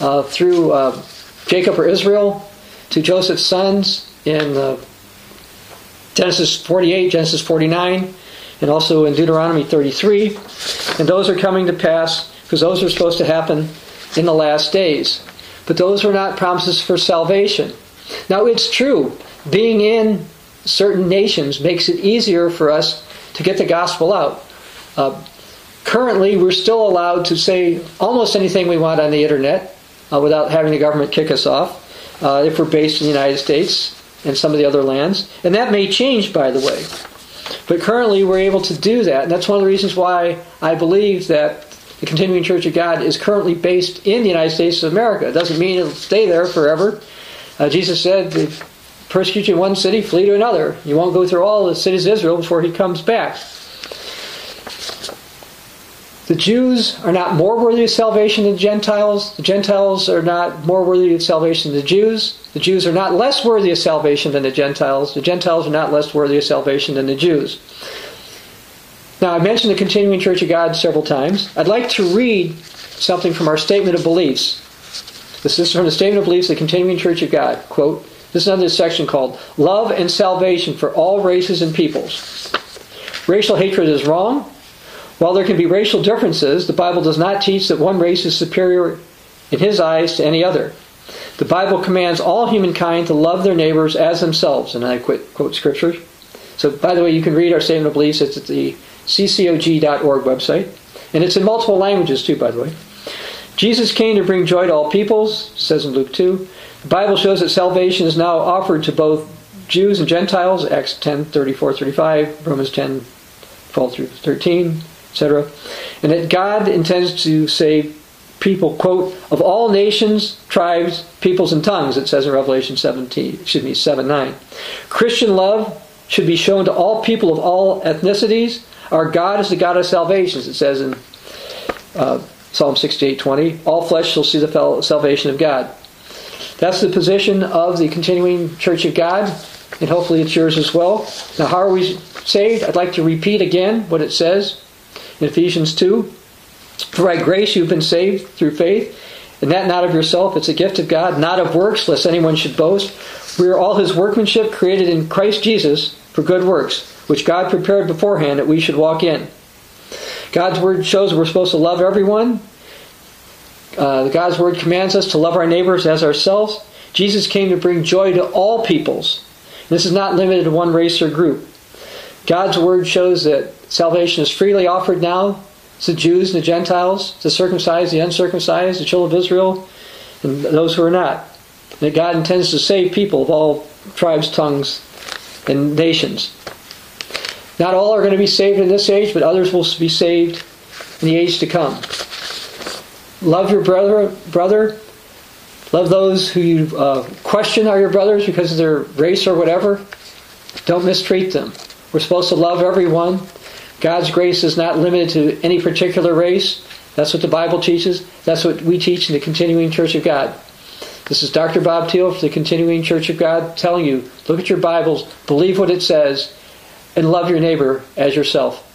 uh, through uh, Jacob or Israel to Joseph's sons in uh, Genesis 48, Genesis 49, and also in Deuteronomy 33. And those are coming to pass because those are supposed to happen in the last days. But those are not promises for salvation. Now, it's true, being in certain nations makes it easier for us to get the gospel out. Uh, currently, we're still allowed to say almost anything we want on the internet uh, without having the government kick us off uh, if we're based in the United States and some of the other lands. And that may change, by the way. But currently, we're able to do that. And that's one of the reasons why I believe that the Continuing Church of God is currently based in the United States of America. It doesn't mean it'll stay there forever. Uh, Jesus said, persecute you in one city, flee to another. You won't go through all the cities of Israel before he comes back. The Jews are not more worthy of salvation than the Gentiles. The Gentiles are not more worthy of salvation than the Jews. The Jews are not less worthy of salvation than the Gentiles. The Gentiles are not less worthy of salvation than the Jews. Now, I mentioned the Continuing Church of God several times. I'd like to read something from our Statement of Beliefs. This is from the Statement of Beliefs of the Continuing Church of God. Quote, this is under this section called Love and Salvation for All Races and Peoples. Racial hatred is wrong. While there can be racial differences, the Bible does not teach that one race is superior in his eyes to any other. The Bible commands all humankind to love their neighbors as themselves, and I quote, quote scripture. So, by the way, you can read our statement of beliefs. It's at the ccog.org website, and it's in multiple languages too, by the way. Jesus came to bring joy to all peoples, says in Luke 2. The Bible shows that salvation is now offered to both Jews and Gentiles, Acts 10, 34, 35, Romans 10, 12 through 13, etc. And that God intends to save people, quote, of all nations, tribes, peoples, and tongues, it says in Revelation 17, excuse me, 7 9. Christian love should be shown to all people of all ethnicities. Our God is the God of salvation, it says in uh, Psalm 68 20. All flesh shall see the salvation of God. That's the position of the continuing Church of God, and hopefully it's yours as well. Now, how are we saved? I'd like to repeat again what it says in Ephesians 2. For by grace you've been saved through faith, and that not of yourself, it's a gift of God, not of works, lest anyone should boast. We are all his workmanship, created in Christ Jesus for good works, which God prepared beforehand that we should walk in. God's word shows we're supposed to love everyone. Uh, God's word commands us to love our neighbors as ourselves. Jesus came to bring joy to all peoples. This is not limited to one race or group. God's word shows that salvation is freely offered now to the Jews and the Gentiles, the circumcised, the uncircumcised, the children of Israel, and those who are not. That God intends to save people of all tribes, tongues, and nations. Not all are going to be saved in this age, but others will be saved in the age to come. Love your brother, brother. Love those who you uh, question are your brothers because of their race or whatever. Don't mistreat them. We're supposed to love everyone. God's grace is not limited to any particular race. That's what the Bible teaches. That's what we teach in the Continuing Church of God. This is Dr. Bob Thiel for the Continuing Church of God telling you look at your Bibles, believe what it says, and love your neighbor as yourself.